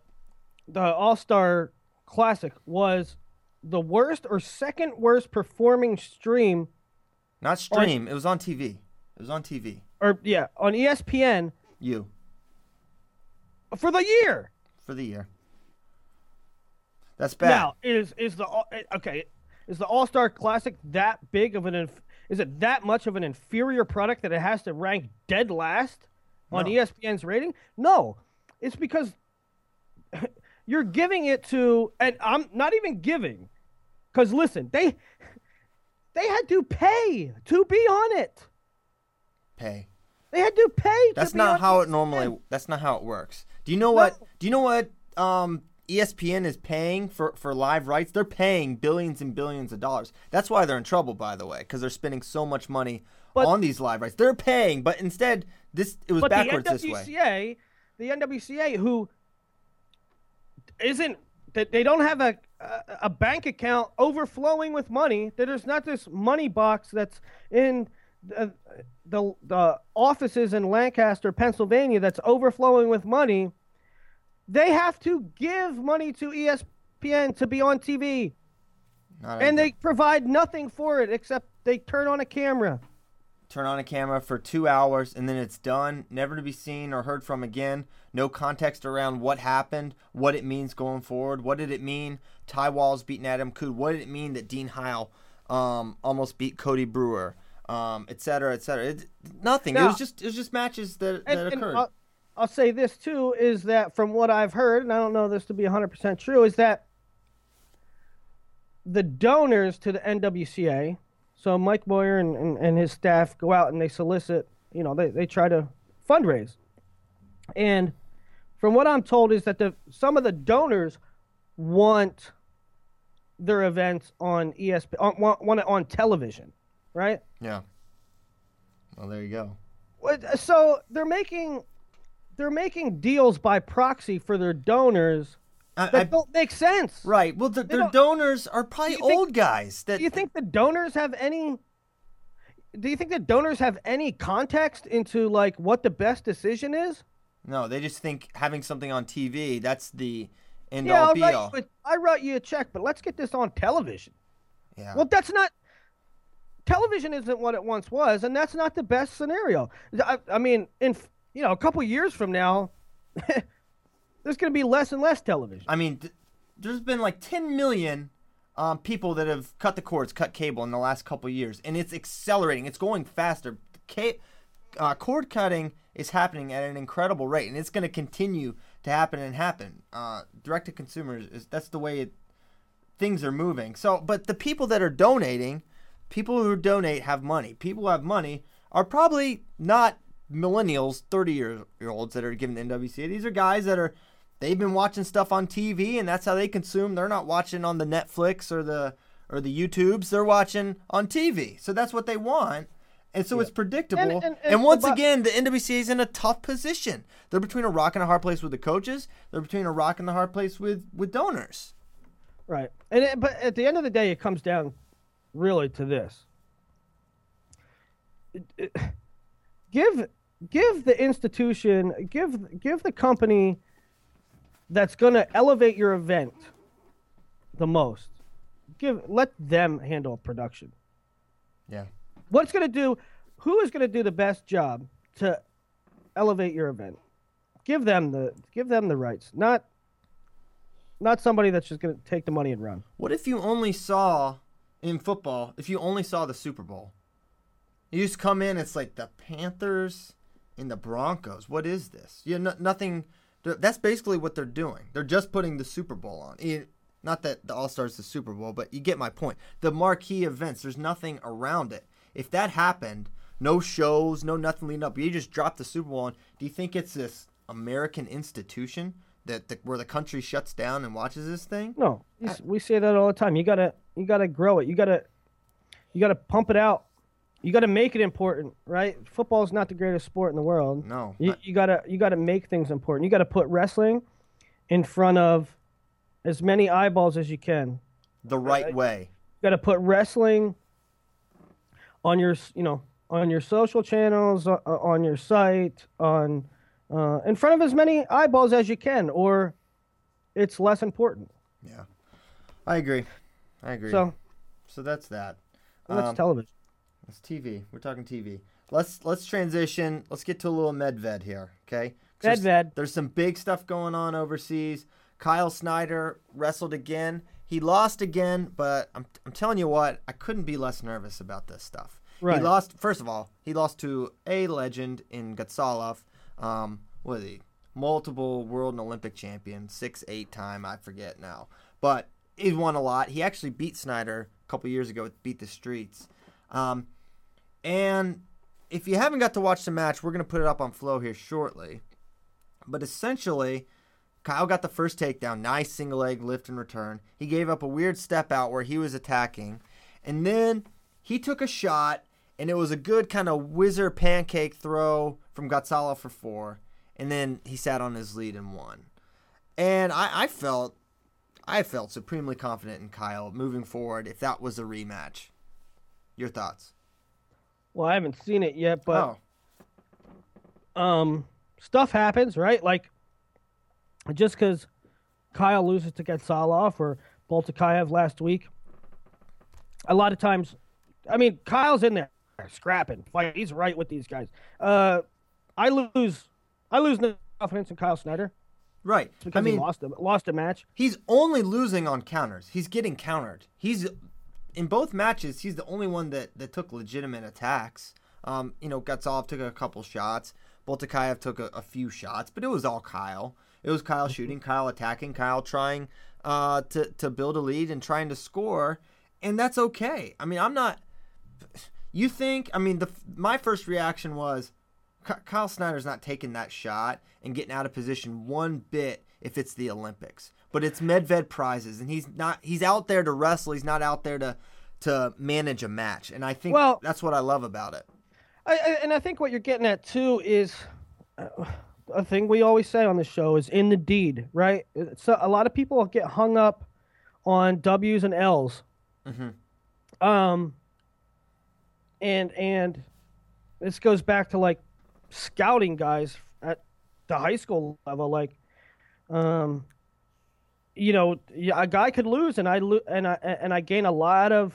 the All Star Classic was the worst or second worst performing stream, not stream it was on tv it was on tv or yeah, on ESPN you for the year. for the year that's bad Now, is is the okay? Is the All Star Classic that big of an? Is it that much of an inferior product that it has to rank dead last on No. ESPN's rating? No, it's because you're giving it to, and I'm not even giving, because listen, they they had to pay to be on it. pay They had to pay. That's to be not on how it normally. That's not how it works. Do you know what? Do you know what? Um, ESPN is paying for for live rights. They're paying billions and billions of dollars. That's why they're in trouble, by the way, because they're spending so much money But- on these live rights. They're paying, but instead, this it was backwards the this way. NWCA, the NWCA, who isn't that they don't have a, a a bank account overflowing with money. That there's not this money box that's in the, the the offices in Lancaster, Pennsylvania, that's overflowing with money. They have to give money to ESPN to be on TV, Not and a- they provide nothing for it except they turn on a camera. turn on a camera for two hours and then it's done, never to be seen or heard from again. No context around what happened, what it means going forward. What did it mean? Ty Walz beating Adam Coon. What did it mean that Dean Heil um, almost beat Cody Brewer, um, et cetera, et cetera? It, nothing. it was just it was just matches that, that and, and occurred. I'll, say this too is that from what I've heard, and I don't know this to be 100% true, is that the donors to the NWCA, so Mike Moyer and, and, and his staff go out and they solicit, you know, they, they try to fundraise. And from what I'm told is that the some of the donors want their events on ESP on, want, want it on television, right? yeah. Well, there you go. So they're making they're making deals by proxy for their donors I, that I, don't make sense. right. Well, the, their donors are probably think- old guys that Do you think the donors have any? do you think the donors have any context into like what the best decision is? No, they just think having something on TV that's the end yeah, all be all. you I wrote you a check, but let's get this on television. Yeah. Well, that's not. Television isn't what it once was, and that's not the best scenario. I, I mean, in you know, a couple years from now, there's going to be less and less television. I mean, th- there's been like 10 million um, people that have cut the cords, cut cable in the last couple years, and it's accelerating. It's going faster. Uh, cord cutting is happening at an incredible rate, and it's going to continue to happen and happen. Uh, direct to consumers is that's the way it, things are moving. So, but the people that are donating, people who donate have money. People who have money are probably not millennials, 30 year olds that are given the NWCA. These are guys that are they've been watching stuff on TV and that's how they consume. They're not watching on the Netflix or the or the YouTubes. They're watching on TV. So that's what they want. And so it's predictable. And- And, and- and- once again, the NWCA is in a tough position. They're between a rock and a hard place with the coaches. They're between a rock and a hard place with with donors. Right. And it, but at the end of the day, it comes down really to this. It- it- give give the institution, give give the company that's going to elevate your event the most. Give let them handle production. Yeah. What's going to do who is going to do the best job to elevate your event? Give them the give them the rights, not not somebody that's just going to take the money and run. What if you only saw in football, if you only saw the Super Bowl? You just come in, it's like the Panthers and the Broncos. What is this? Yeah, no, nothing. That's basically what they're doing. They're just putting the Super Bowl on. It- Not that the All Stars the Super Bowl, but you get my point. The marquee events, there's nothing around it. If that happened, no shows, no nothing leading up, you just drop the Super Bowl on. Do you think it's this American institution that the, where the country shuts down and watches this thing? No, s- we say that all the time. You gotta you gotta grow it. You gotta you gotta pump it out. You gotta make it important, right? Football is not the greatest sport in the world. No, You, you gotta you gotta make things important. You gotta put wrestling in front of as many eyeballs as you can. the right way. You gotta put wrestling on your you know on your social channels, uh, uh, on your site, on uh, in front of as many eyeballs as you can, or it's less important. Yeah, I agree. I agree. So so that's that. that's Um, television. It's TV. We're talking TV. Let's let's transition. Let's get to a little medved here, okay? Medved. There's, there's some big stuff going on overseas. Kyle Snyder wrestled again. He lost again, but I'm, I'm telling you what, I couldn't be less nervous about this stuff. Right. He lost. First of all, he lost to a legend in Gatsalov. Um, what is he? Multiple world and Olympic champion, six, eight time, I forget now. But he won a lot. He actually beat Snyder a couple years ago Beat the Streets. Um, and if you haven't got to watch the match, we're going to put it up on Flow here shortly. But essentially, Kyle got the first takedown. Nice single leg lift and return. He gave up a weird step out where he was attacking. And then he took a shot, and it was a good kind of whizzer pancake throw from Gatsalov for four. And then he sat on his lead and won. And I, I felt I felt supremely confident in Kyle moving forward if that was a rematch. Your thoughts? Well, I haven't seen it yet, but oh, um, stuff happens, right? Like just because Kyle loses to Gatsalov or Boltukaev last week, a lot of times, I mean, Kyle's in there scrapping, fight. He's right with these guys. Uh, I lose, I lose no confidence in Kyle Snyder right. because I mean, he lost a lost a match. he's only losing on counters. He's getting countered. He's in both matches. He's the only one that that took legitimate attacks. Um, you know, Gatsov took a couple shots. Boltukaev took a, a few shots, but it was all Kyle. It was Kyle shooting, Kyle attacking, Kyle trying uh, to to build a lead and trying to score, and that's okay. I mean, I'm not. You think? I mean, the my first reaction was Kyle Snyder's not taking that shot and getting out of position one bit if it's the Olympics. But it's Medved prizes, and he's not. He's out there to wrestle. He's not out there to to manage a match. And I think Well- that's what I love about it. I, I, and I think what you're getting at too is uh, a thing we always say on the show is in the deed, right? So a lot of people get hung up on W's and L's. Mm-hmm. Um, and and this goes back to like scouting guys at the high school level. Like, um, you know, a guy could lose, and I lo- and I and I gain a lot of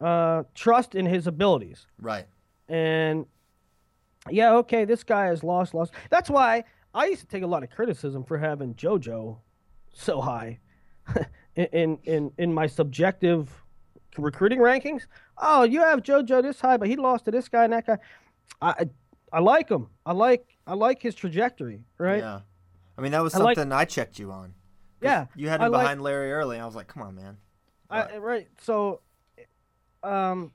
uh, trust in his abilities. Right. And yeah, okay, this guy has lost, lost. That's why I used to take a lot of criticism for having JoJo so high in in in my subjective recruiting rankings. Oh, you have JoJo this high, but he lost to this guy and that guy. I I like him. I like I like his trajectory. Right. Yeah. I mean, that was I like- something I checked you on. Yeah, You had I him like- behind Larry early. I was like, come on, man. I, right. So, um,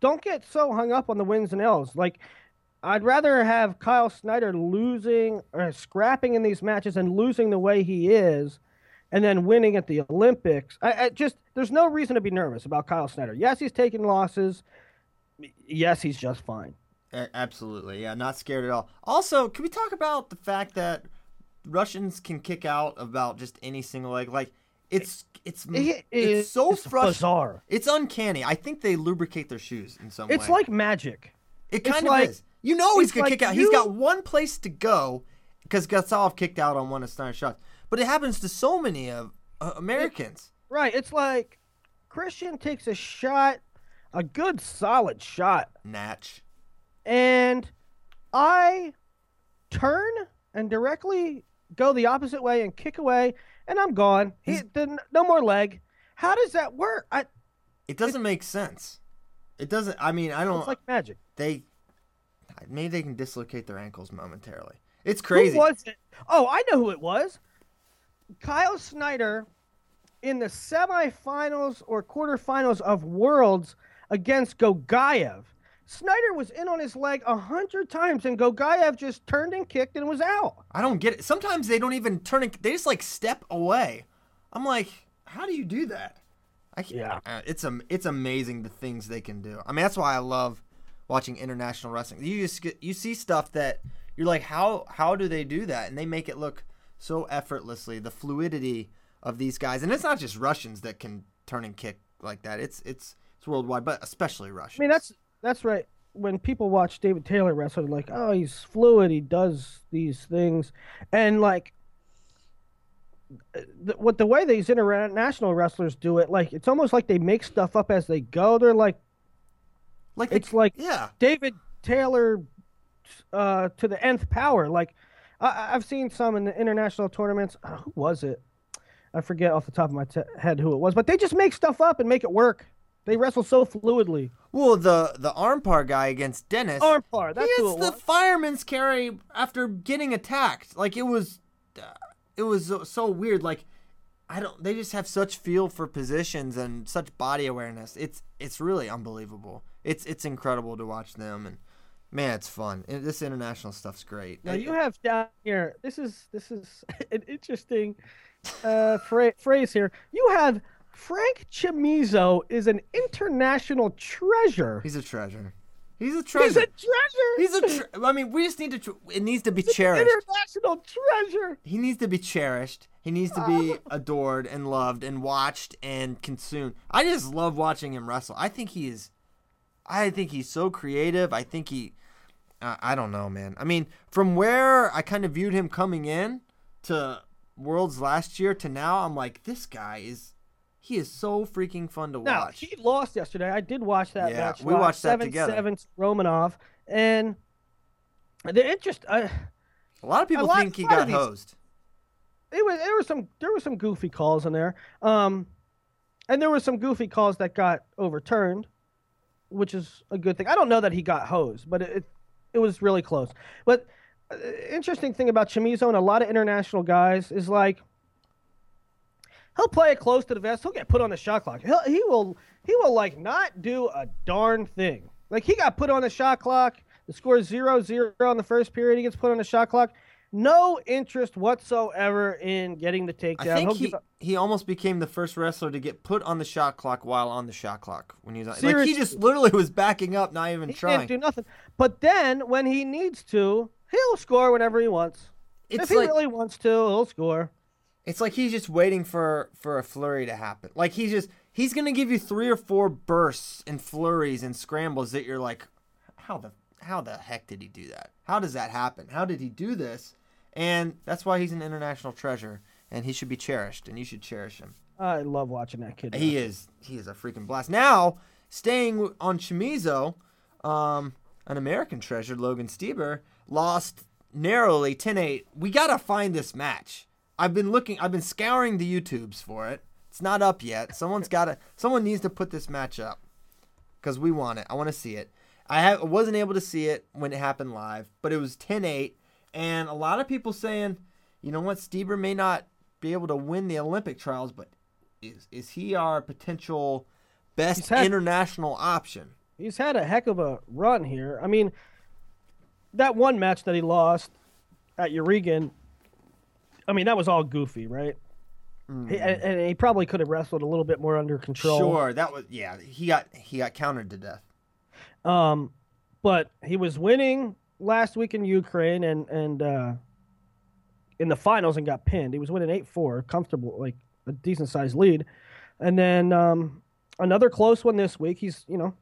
don't get so hung up on the wins and L's. Like, I'd rather have Kyle Snyder losing or scrapping in these matches and losing the way he is, and then winning at the Olympics. I, I just there's no reason to be nervous about Kyle Snyder. Yes, he's taking losses. Yes, he's just fine. Absolutely. Yeah, not scared at all. Also, can we talk about the fact that Russians can kick out about just any single leg? Like, it's it's It- it's so it's frustrating. bizarre. It's uncanny. I think they lubricate their shoes in some It's way. It's like magic. it it's kind of like- is. You know he's gonna like kick out. He's got one place to go because Gatsov kicked out on one of Snyder's shots. But it happens to so many of uh, Americans. Right. It's like Christian takes a shot, a good solid shot, Natch. and I turn and directly go the opposite way and kick away, and I'm gone. He, the, no more leg. How does that work? I, It doesn't make sense. It doesn't. I mean, I don't. it's like magic. they maybe they can dislocate their ankles momentarily. It's crazy. Who was it? Oh, I know who it was. Kyle Snyder in the semifinals or quarterfinals of Worlds against Gogayev. Snyder was in on his leg a hundred times, and Gogayev just turned and kicked and was out. I don't get it. Sometimes they don't even turn. And, they just like step away. I'm like, how do you do that? I can't, Yeah. uh, it's am, it's amazing the things they can do. I mean, that's why I love watching international wrestling. You just get, you see stuff that you're like, how how do they do that? And they make it look so effortlessly. The fluidity of these guys, and it's not just Russians that can turn and kick like that. It's it's it's worldwide, but especially Russians. I mean, that's that's right. When people watch David Taylor wrestle, they're like, "Oh, he's fluid. He does these things," and like, the, what the way these international wrestlers do it, like it's almost like they make stuff up as they go. They're like like it's the, like yeah. David Taylor uh, to the nth power. Like I, I've seen some in the international tournaments. Uh, who was it? I forget off the top of my t- head who it was, but they just make stuff up and make it work. They wrestle so fluidly. Well, the the armpar guy against Dennis. Armpar, that's he hits it the was. fireman's carry after getting attacked. Like it was, uh, it was so, so weird. Like I don't. They just have such feel for positions and such body awareness. It's it's really unbelievable. It's it's incredible to watch them and man, it's fun. This international stuff's great. Now you have down here. This is this is an interesting uh, phra- phrase here. You have Frank Chamizo is an international treasure. he's a treasure. He's a treasure. He's a treasure. He's a. Tre- I mean, we just need to. Tr- it needs to be cherished. international treasure. he needs to be cherished. He needs to be adored and loved and watched and consumed. I just love watching him wrestle. I think he is. I think he's so creative. I think he. Uh, I don't know, man. I mean, from where I kind of viewed him coming in to Worlds last year to now, I'm like, this guy is. He is so freaking fun to watch. Now he lost yesterday. I did watch that Yeah, match. we live, watched that seven, together. Seven Romanov, and the interest. Uh, A lot of people lot- think he got these- hosed. it was there were some there were some goofy calls in there. Um, and there were some goofy calls that got overturned, which is a good thing. I don't know that he got hosed, but it it was really close. But uh, interesting thing about Chamizo and a lot of international guys is like he'll play it close to the vest. He'll get put on the shot clock. He'll, he will he will like not do a darn thing. Like he got put on the shot clock. The score is zero zero on the first period. He gets put on the shot clock. No interest whatsoever in getting the takedown. I think He'll he, he almost became the first wrestler to get put on the shot clock while on the shot clock when he's on. Like he just literally was backing up, not even he trying. didn't do nothing. But then when he needs to, he'll score whenever he wants. It's if he like really wants to, he'll score. It's like he's just waiting for for a flurry to happen. Like he's just he's gonna give you three or four bursts and flurries and scrambles that you're like, how the how the heck did he do that? How does that happen? How did he do this? And that's why he's an international treasure, and he should be cherished, and you should cherish him. I love watching that kid. He is he is a freaking blast. Now staying on Chamizo, um, an American treasure, Logan Stieber lost narrowly 10-8. We gotta find this match. I've been looking. I've been scouring the YouTubes for it. It's not up yet. Someone's got to. Someone needs to put this match up because we want it. I want to see it. I have, wasn't able to see it when it happened live, but it was 10-8, and a lot of people saying, you know what, Stieber may not be able to win the Olympic trials, but is is he our potential best had- international option? He's had a heck of a run here. I mean, that one match that he lost at Yarygin, I mean, that was all goofy, right? He, and, and he probably could have wrestled a little bit more under control. Sure, that was yeah. He got he got countered to death. Um, but he was winning last week in Ukraine and and uh, in the finals and got pinned. He was winning eight four, comfortable, like a decent sized lead, and then um, another close one this week. He's you know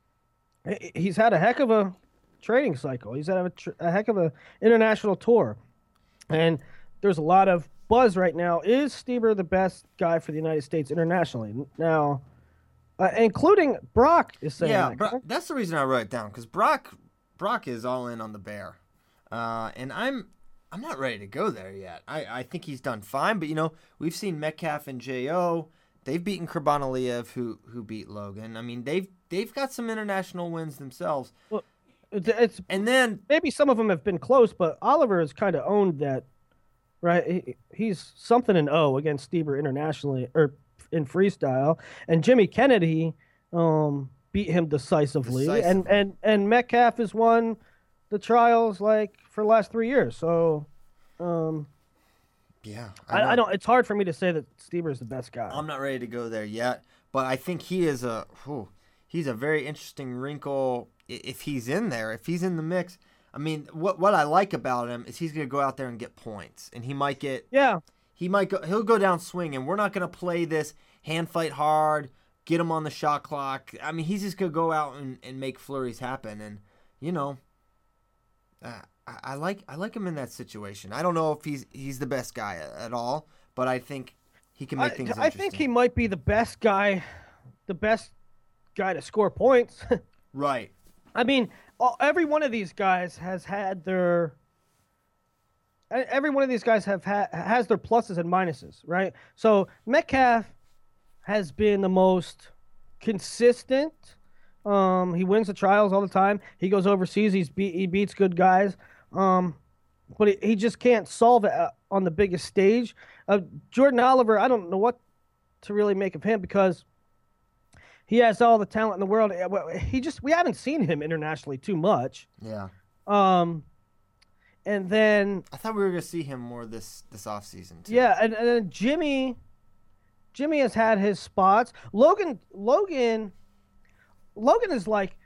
he's had a heck of a training cycle. He's had a, tr- a heck of a international tour, and there's a lot of buzz right now. Is Stieber the best guy for the United States internationally now? Uh, including Brock is saying Yeah, that, Bro- that's the reason I wrote it down because Brock Brock is all in on the bear, uh, and I'm I'm not ready to go there yet. I, I think he's done fine, but you know we've seen Metcalf and Jo. They've beaten Kurbanaliev, who who beat Logan. I mean they've they've got some international wins themselves. It's, it's And then maybe some of them have been close, but Oliver has kind of owned that, right? He, he's something in O against Stieber internationally or in freestyle, and Jimmy Kennedy um, beat him decisively, and Decisively. and and Metcalf has won the trials like for the last three years. So um, yeah, I, I know. don't. It's hard for me to say that Stieber is the best guy. I'm not ready to go there yet, but I think he is a whew, he's a very interesting wrinkle if he's in there, if he's in the mix. I mean, what what I like about him is he's going to go out there and get points, and he might get yeah, he might go he'll go down swinging. We're not going to play this hand fight hard, get him on the shot clock. I mean, he's just going to go out and, and make flurries happen, and you know, uh, I, I like I like him in that situation. I don't know if he's he's the best guy at, all, but I think he can make I, things. I think he might be the best guy, the best guy to score points. right. I mean, every one of these guys has had their. Every one of these guys have ha- has their pluses and minuses, right? So Metcalf has been the most consistent. Um, he wins the trials all the time. He goes overseas. He's beat, he beats good guys. Um, but he, he just can't solve it uh, on the biggest stage. Uh, Jordan Oliver, I don't know what to really make of him because he has all the talent in the world. Uh, He just we haven't seen him internationally too much. Yeah. Um, and then I thought we were gonna see him more this this off season too. yeah, and, and then Jimmy, Jimmy has had his spots. Logan, Logan, Logan is like,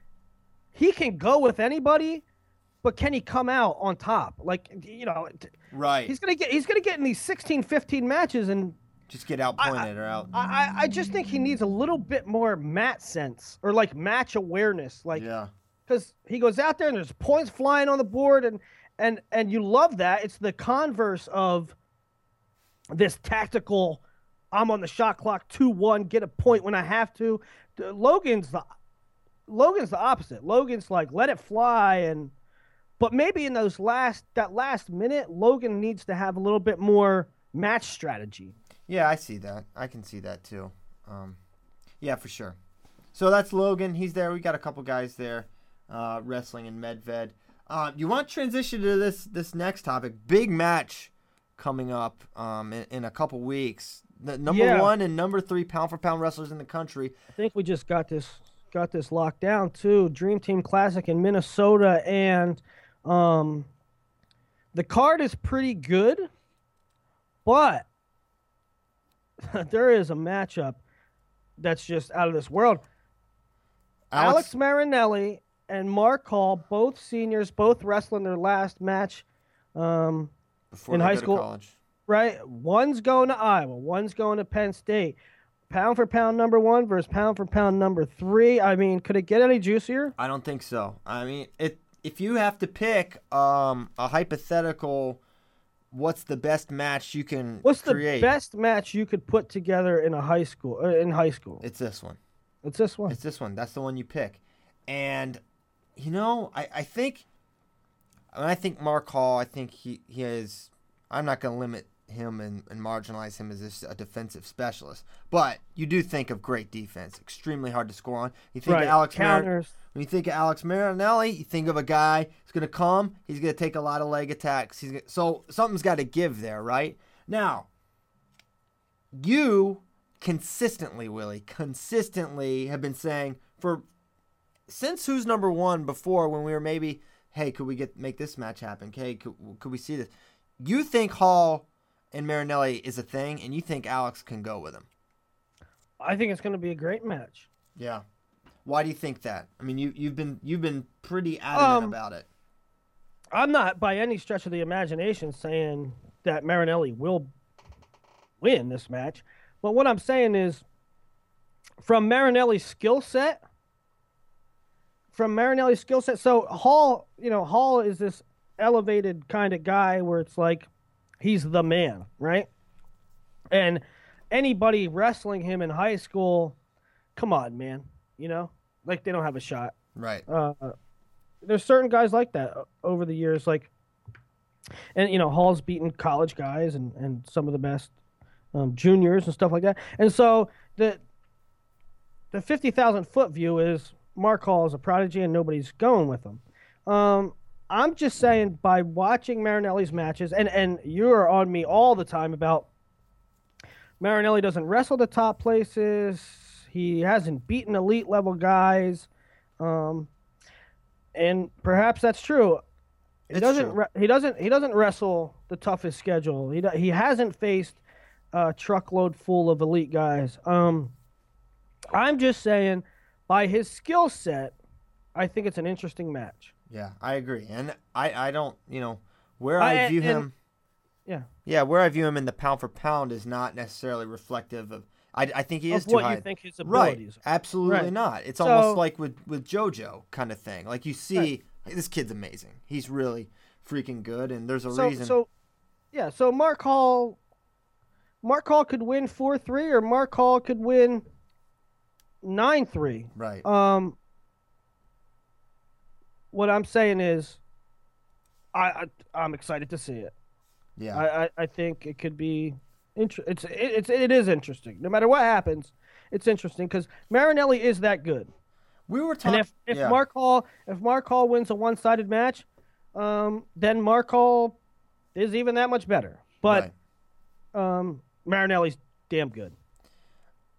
he can go with anybody, but can he come out on top? Like you know, Right. he's gonna get he's gonna get in these 16, 15 matches and. Just get outpointed or out. I, I I just think he needs a little bit more mat sense or like match awareness. Like yeah. because he goes out there and there's points flying on the board and and and you love that it's the converse of this tactical i'm on the shot clock 2-1 get a point when i have to logan's the logan's the opposite logan's like let it fly and but maybe in those last that last minute logan needs to have a little bit more match strategy Yeah, I see that. I can see that too. Um, yeah, for sure. So that's Logan. He's there. We got a couple guys there, uh, wrestling in Medved. Uh, you want to transition to this this next topic? Big match coming up um, in, in a couple weeks. The number Yeah. one and number three pound for pound wrestlers in the country. I think we just got this got this locked down too. Dream Team Classic in Minnesota, and um, the card is pretty good, but there is a matchup that's just out of this world. Alex, Marinelli and Mark Hall, both seniors, both wrestling their last match. Um, before in high school- college. right? One's going to Iowa, one's going to Penn State. Pound for pound number one versus pound for pound number three. I mean, could it get any juicier? I don't think so. I mean, it if you have to pick um, a hypothetical, what's the best match you can What's the best match you could put together in a high school? Uh, in high school, It's this one. it's this one. It's this one. That's the one you pick. And you know, I, I think when I think Mark Hall, I think he, he is I'm not gonna limit him and, and marginalize him as just a defensive specialist. But you do think of great defense. Extremely hard to score on. You think right. of Alex Mar- counters. when you think of Alex Marinelli, you think of a guy who's gonna come, he's gonna take a lot of leg attacks. He's gonna, so something's gotta give there, right? Now you consistently, Willie, consistently have been saying for since who's number one before when we were maybe, hey, could we get make this match happen? Hey, could, could we see this? You think Hall and Marinelli is a thing, and you think Alex can go with him. I think it's going to be a great match. Yeah. Why do you think that? I mean, you you've been you've been pretty adamant Um, about it. I'm not by any stretch of the imagination saying that Marinelli will win this match, but what I'm saying is from Marinelli's skill set, from Marinelli's skill set. So Hall, you know, Hall is this elevated kind of guy where it's like he's the man, right? And anybody wrestling him in high school, come on, man, you know, like they don't have a shot. Right. Uh, there's certain guys like that over the years, like, and you know, Hall's beaten college guys and and some of the best um, juniors and stuff like that. And so the the fifty thousand foot view is Mark Hall is a prodigy and nobody's going with him. Um, I'm just saying by watching Marinelli's matches, and and you're on me all the time about Marinelli doesn't wrestle the top places. He hasn't beaten elite level guys. Um, and perhaps that's true. He It's doesn't. true. He doesn't. He doesn't wrestle the toughest schedule. He he hasn't faced a truckload full of elite guys. Um, I'm just saying, by his skill set, I think it's an interesting match. Yeah, I agree, and I I don't you know where I, I- view and- him. Yeah. Yeah, where I view him in the pound for pound is not necessarily reflective of. I, I think he is Of too what high. you think his right? abilities are. Absolutely Right. not. It's So- almost like with with JoJo kind of thing. Like you see, Right. hey, this kid's amazing. He's really freaking good, and there's a so reason. so yeah so mark hall mark hall could win 4-3 or mark hall could win 9-3 right. um what i'm saying is i, I i'm excited to see it yeah. I, I i think it could be inter- it's it, it's it is interesting no matter what happens it's interesting because marinelli is that good we were talking. if, if yeah. mark hall if mark hall wins a one-sided match um then mark hall is even that much better but Right. um, Marinelli's damn good.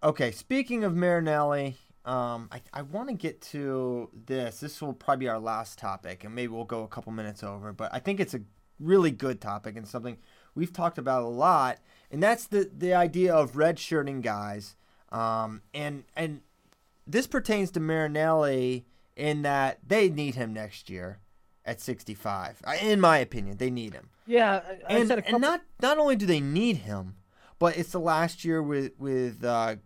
Okay, speaking of Marinelli, um, I, I want to get to this. This will probably be our last topic, and maybe we'll go a couple minutes over. But I think it's a really good topic and something we've talked about a lot, and that's the the idea of redshirting guys. Um, and and this pertains to Marinelli in that they need him next year at 65. Uh, In my opinion, they need him Yeah, I, and, couple. and not not only do they need him, but it's the last year with with uh,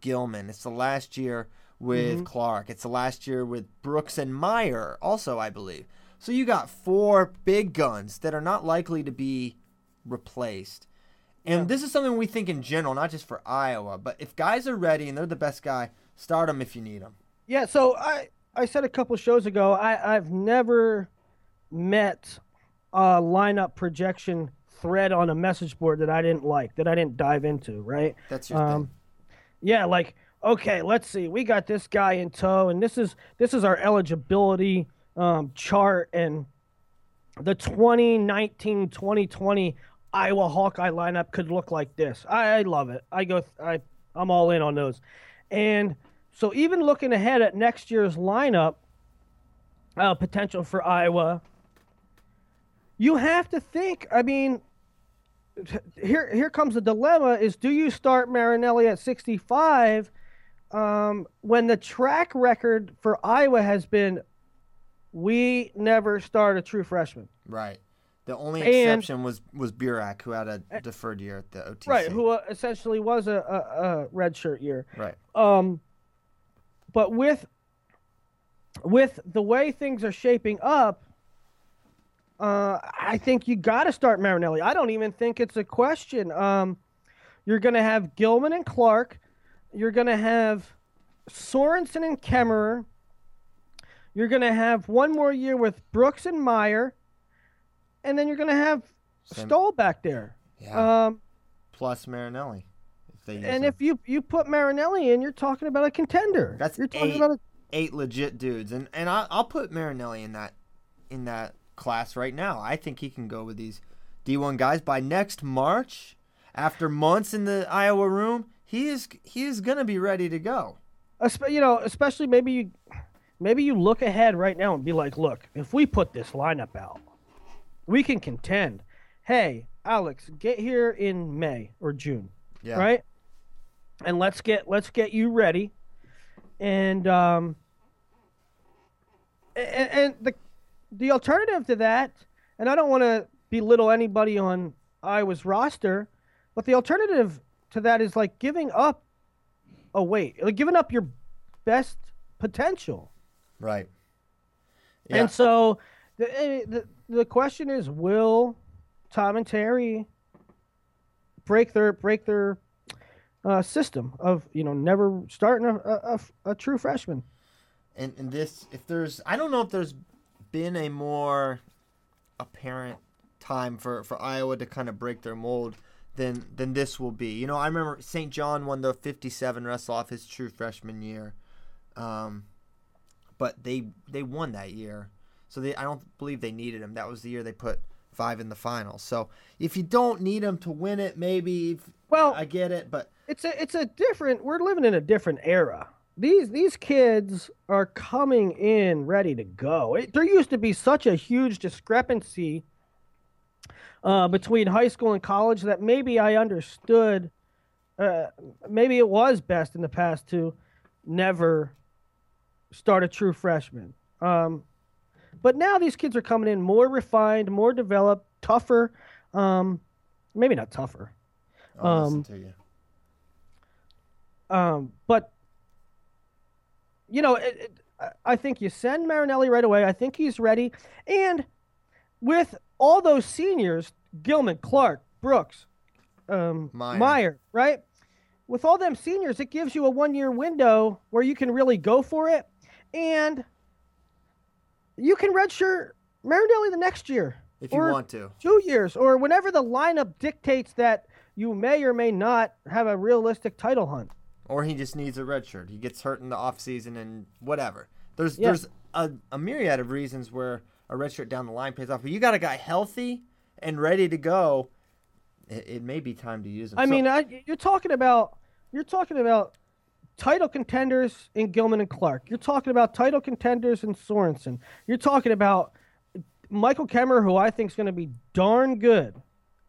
Gilman. It's the last year with Mm-hmm. Clark. It's the last year with Brooks and Meyer, also I believe. So you got four big guns that are not likely to be replaced. And this is something we think in general, not just for Iowa. But if guys are ready and they're the best guy, start them if you need them. yeah, so I I said a couple shows ago I I've never met a lineup projection thread on a message board that I didn't like that I didn't dive into. Right. That's your Um, thing. Yeah, like okay, let's see. We got this guy in tow, and this is this is our eligibility um, chart, and the 2019-2020 Iowa Hawkeye lineup could look like this. I, I love it. I go. I I'm all in on those, and so even looking ahead at next year's lineup uh, potential for Iowa, you have to think. I mean, here here comes the dilemma is do you start Marinelli at 65 um, when the track record for Iowa has been we never start a true freshman. Right. The only And- exception was was Burak, who had a deferred year at the OTC. Right, who uh, essentially was a, a, a red shirt year. Right. Um, but with with the way things are shaping up, uh, I think you got to start Marinelli. I don't even think it's a question. Um, you're going to have Gilman and Clark. You're going to have Sorensen and Kemmerer. You're going to have one more year with Brooks and Meyer, and then you're going to have Stoll back there. Yeah. Um, Plus Marinelli. If they and him. if you you put Marinelli in, you're talking about a contender. That's you're talking eight. about a eight legit dudes, and and I, I'll put Marinelli in that in that class right now. I think he can go with these D1 guys by next March. After months in the Iowa room, he is he is gonna be ready to go. espe- you know, especially maybe you maybe you look ahead right now and be like, look, if we put this lineup out, we can contend. Hey, Alex, get here in May or June, Yeah. right? And let's get let's get you ready. And um and, and the the alternative to that, and I don't want to belittle anybody on Iowa's roster, but the alternative to that is like giving up a weight, like giving up your best potential. Right. Yeah. And so the, eh, the the question is, will Tom and Terry break their break their uh, system of you know never starting a, a, a, a true freshman? and, and this if there's i don't know if there's been a more apparent time for, for iowa to kind of break their mold than than this will be you know i remember st john won the 57 wrestle off his true freshman year um, but they they won that year so they i don't believe they needed him that was the year they put five in the final so if you don't need him to win it maybe if- Well, i get it but it's a it's a different. We're living in a different era. These these kids are coming in ready to go. It, there used to be such a huge discrepancy uh, between high school and college that maybe I understood. Uh, maybe it was best in the past to never start a true freshman. Um, but now these kids are coming in more refined, more developed, tougher. Um, maybe not tougher. i'll Um, listen to you Um, but you know, it, it, I think you send Marinelli right away. I think he's ready, and with all those seniors, Gilman, Clark, Brooks, um, Meyer. Meyer, right? With all them seniors, it gives you a one-year window where you can really go for it, and you can redshirt Marinelli the next year if you want to two years, or whenever the lineup dictates that you may or may not have a realistic title hunt. or he just needs a redshirt. He gets hurt in the off season and whatever. There's Yeah. there's a, a myriad of reasons where a redshirt down the line pays off. But you got a guy healthy and ready to go. It, it may be time to use them. I So- mean, I, you're talking about you're talking about title contenders in Gilman and Clark. You're talking about title contenders in Sorensen. You're talking about Michael Kemerer, who I think is going to be darn good.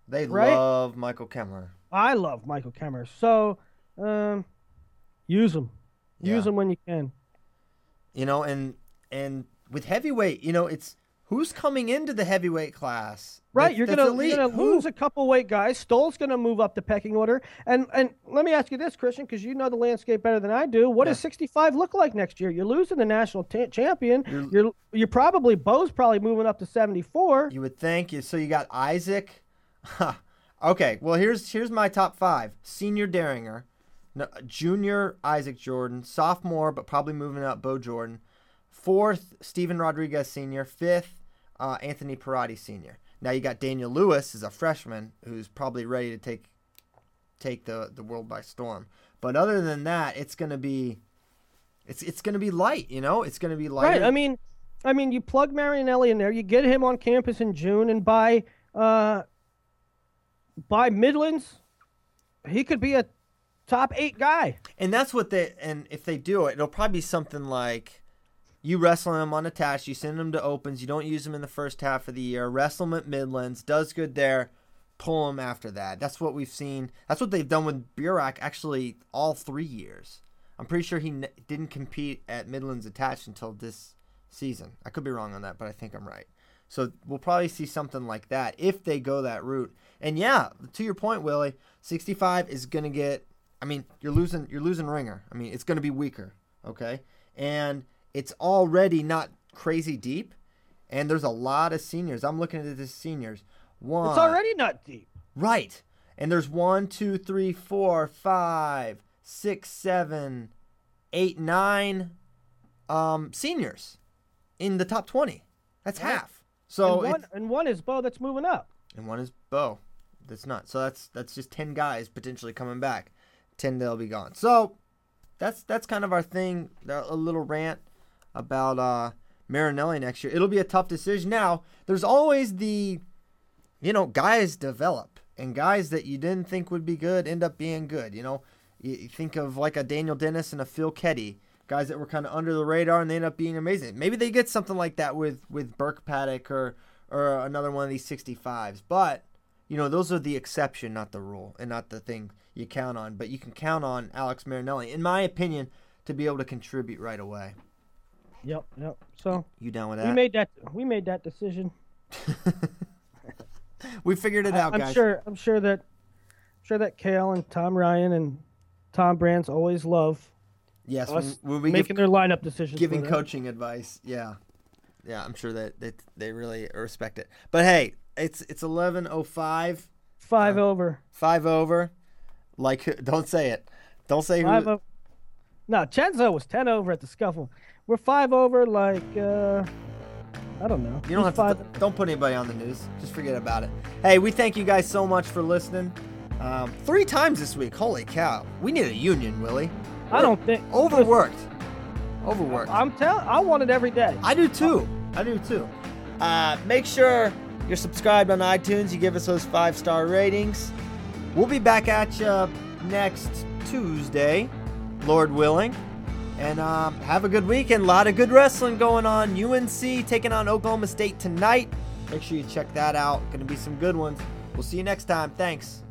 they right? love Michael Kemerer. I love Michael Kemerer, so um, use. Use Yeah. him when you can. You know, and and with heavyweight, you know, it's who's coming into the heavyweight class. Right, you're that's gonna you're gonna Who? lose a couple weight guys. Stoll's gonna move up the pecking order, and and let me ask you this, Christian, because you know the landscape better than I do. What does 65 look like next year? You're losing the national ta- champion. You're, you're probably Bo's probably moving up to 74. You would think. So you got Isaac. okay, well here's here's my top five: senior Dieringer, no, junior Isaac Jordan, sophomore but probably moving up Bo Jordan, fourth Stephen Rodriguez senior, fifth uh, Anthony Perrotti senior. Now you got Daniel Lewis as a freshman who's probably ready to take take the the world by storm. But other than that, it's gonna be it's it's gonna be light. You know, it's gonna be light. Right. I mean, I mean, you plug Marinelli in there, you get him on campus in June, and by uh, by Midlands, he could be a top eight guy. And that's what they and if they do it, it'll probably be something like you wrestle him unattached, you send him to opens, you don't use him in the first half of the year, wrestle him at Midlands, does good there, pull him after that. That's what we've seen. That's what they've done with Burak actually all three years. I'm pretty sure he n- didn't compete at Midlands attached until this season. I could be wrong on that, but I think I'm right. So we'll probably see something like that if they go that route. And yeah, to your point, Willie, 65 is to get. I mean, you're losing. You're losing Ringer. I mean, it's to be weaker. Okay, and it's already not crazy deep. And there's a lot of seniors. I'm looking at the seniors. One. It's already not deep. Right. And there's one, two, three, four, five, six, seven, eight, nine um, seniors in the top 20. That's Yeah. half. So and, one, and one is Bo that's moving up. and one is Bo. That's not. So that's that's just 10 guys potentially coming back. 10 they'll be gone. So that's that's kind of our thing. A little rant about uh Marinelli next year. It'll be a tough decision. Now, there's always the you know, guys develop and guys that you didn't think would be good end up being good. You know, you, think of like a Daniel Dennis and a Phil Keddy, guys that were kind of under the radar and they end up being amazing. Maybe they get something like that with with Burke Paddock or or another one of these 65s. But you know, those are the exception, not the rule, and not the thing you count on. But you can count on Alex Marinelli, in my opinion, to be able to contribute right away. Yep, yep. So You down with that? we made that we made that decision. we figured it out, I'm guys. sure I'm sure that sure that Cael and Tom Ryan and Tom Brands always love Yes, us when, when we making give their lineup decisions. giving coaching advice. Yeah, yeah, I'm sure that, that they really respect it. But hey, it's it's 11:05, five uh, over. five over. Like, don't say it. Don't say Five who. over. No, Chenzo was ten over at the scuffle. We're five over like uh I don't know. You don't have five to. don't put anybody on the news. Just forget about it. Hey, we thank you guys so much for listening. Um, three times this week. Holy cow! We need a union, Willie. I don't think Overworked. Overworked. I'm telling I want it every day. I do too. I do too. Uh, make sure you're subscribed on iTunes. You give us those five star ratings. We'll be back at you next Tuesday, Lord willing. And um, have a good weekend. A lot of good wrestling going on. UNC taking on Oklahoma State tonight. Make sure you check that out. Going to be some good ones. We'll see you next time. Thanks.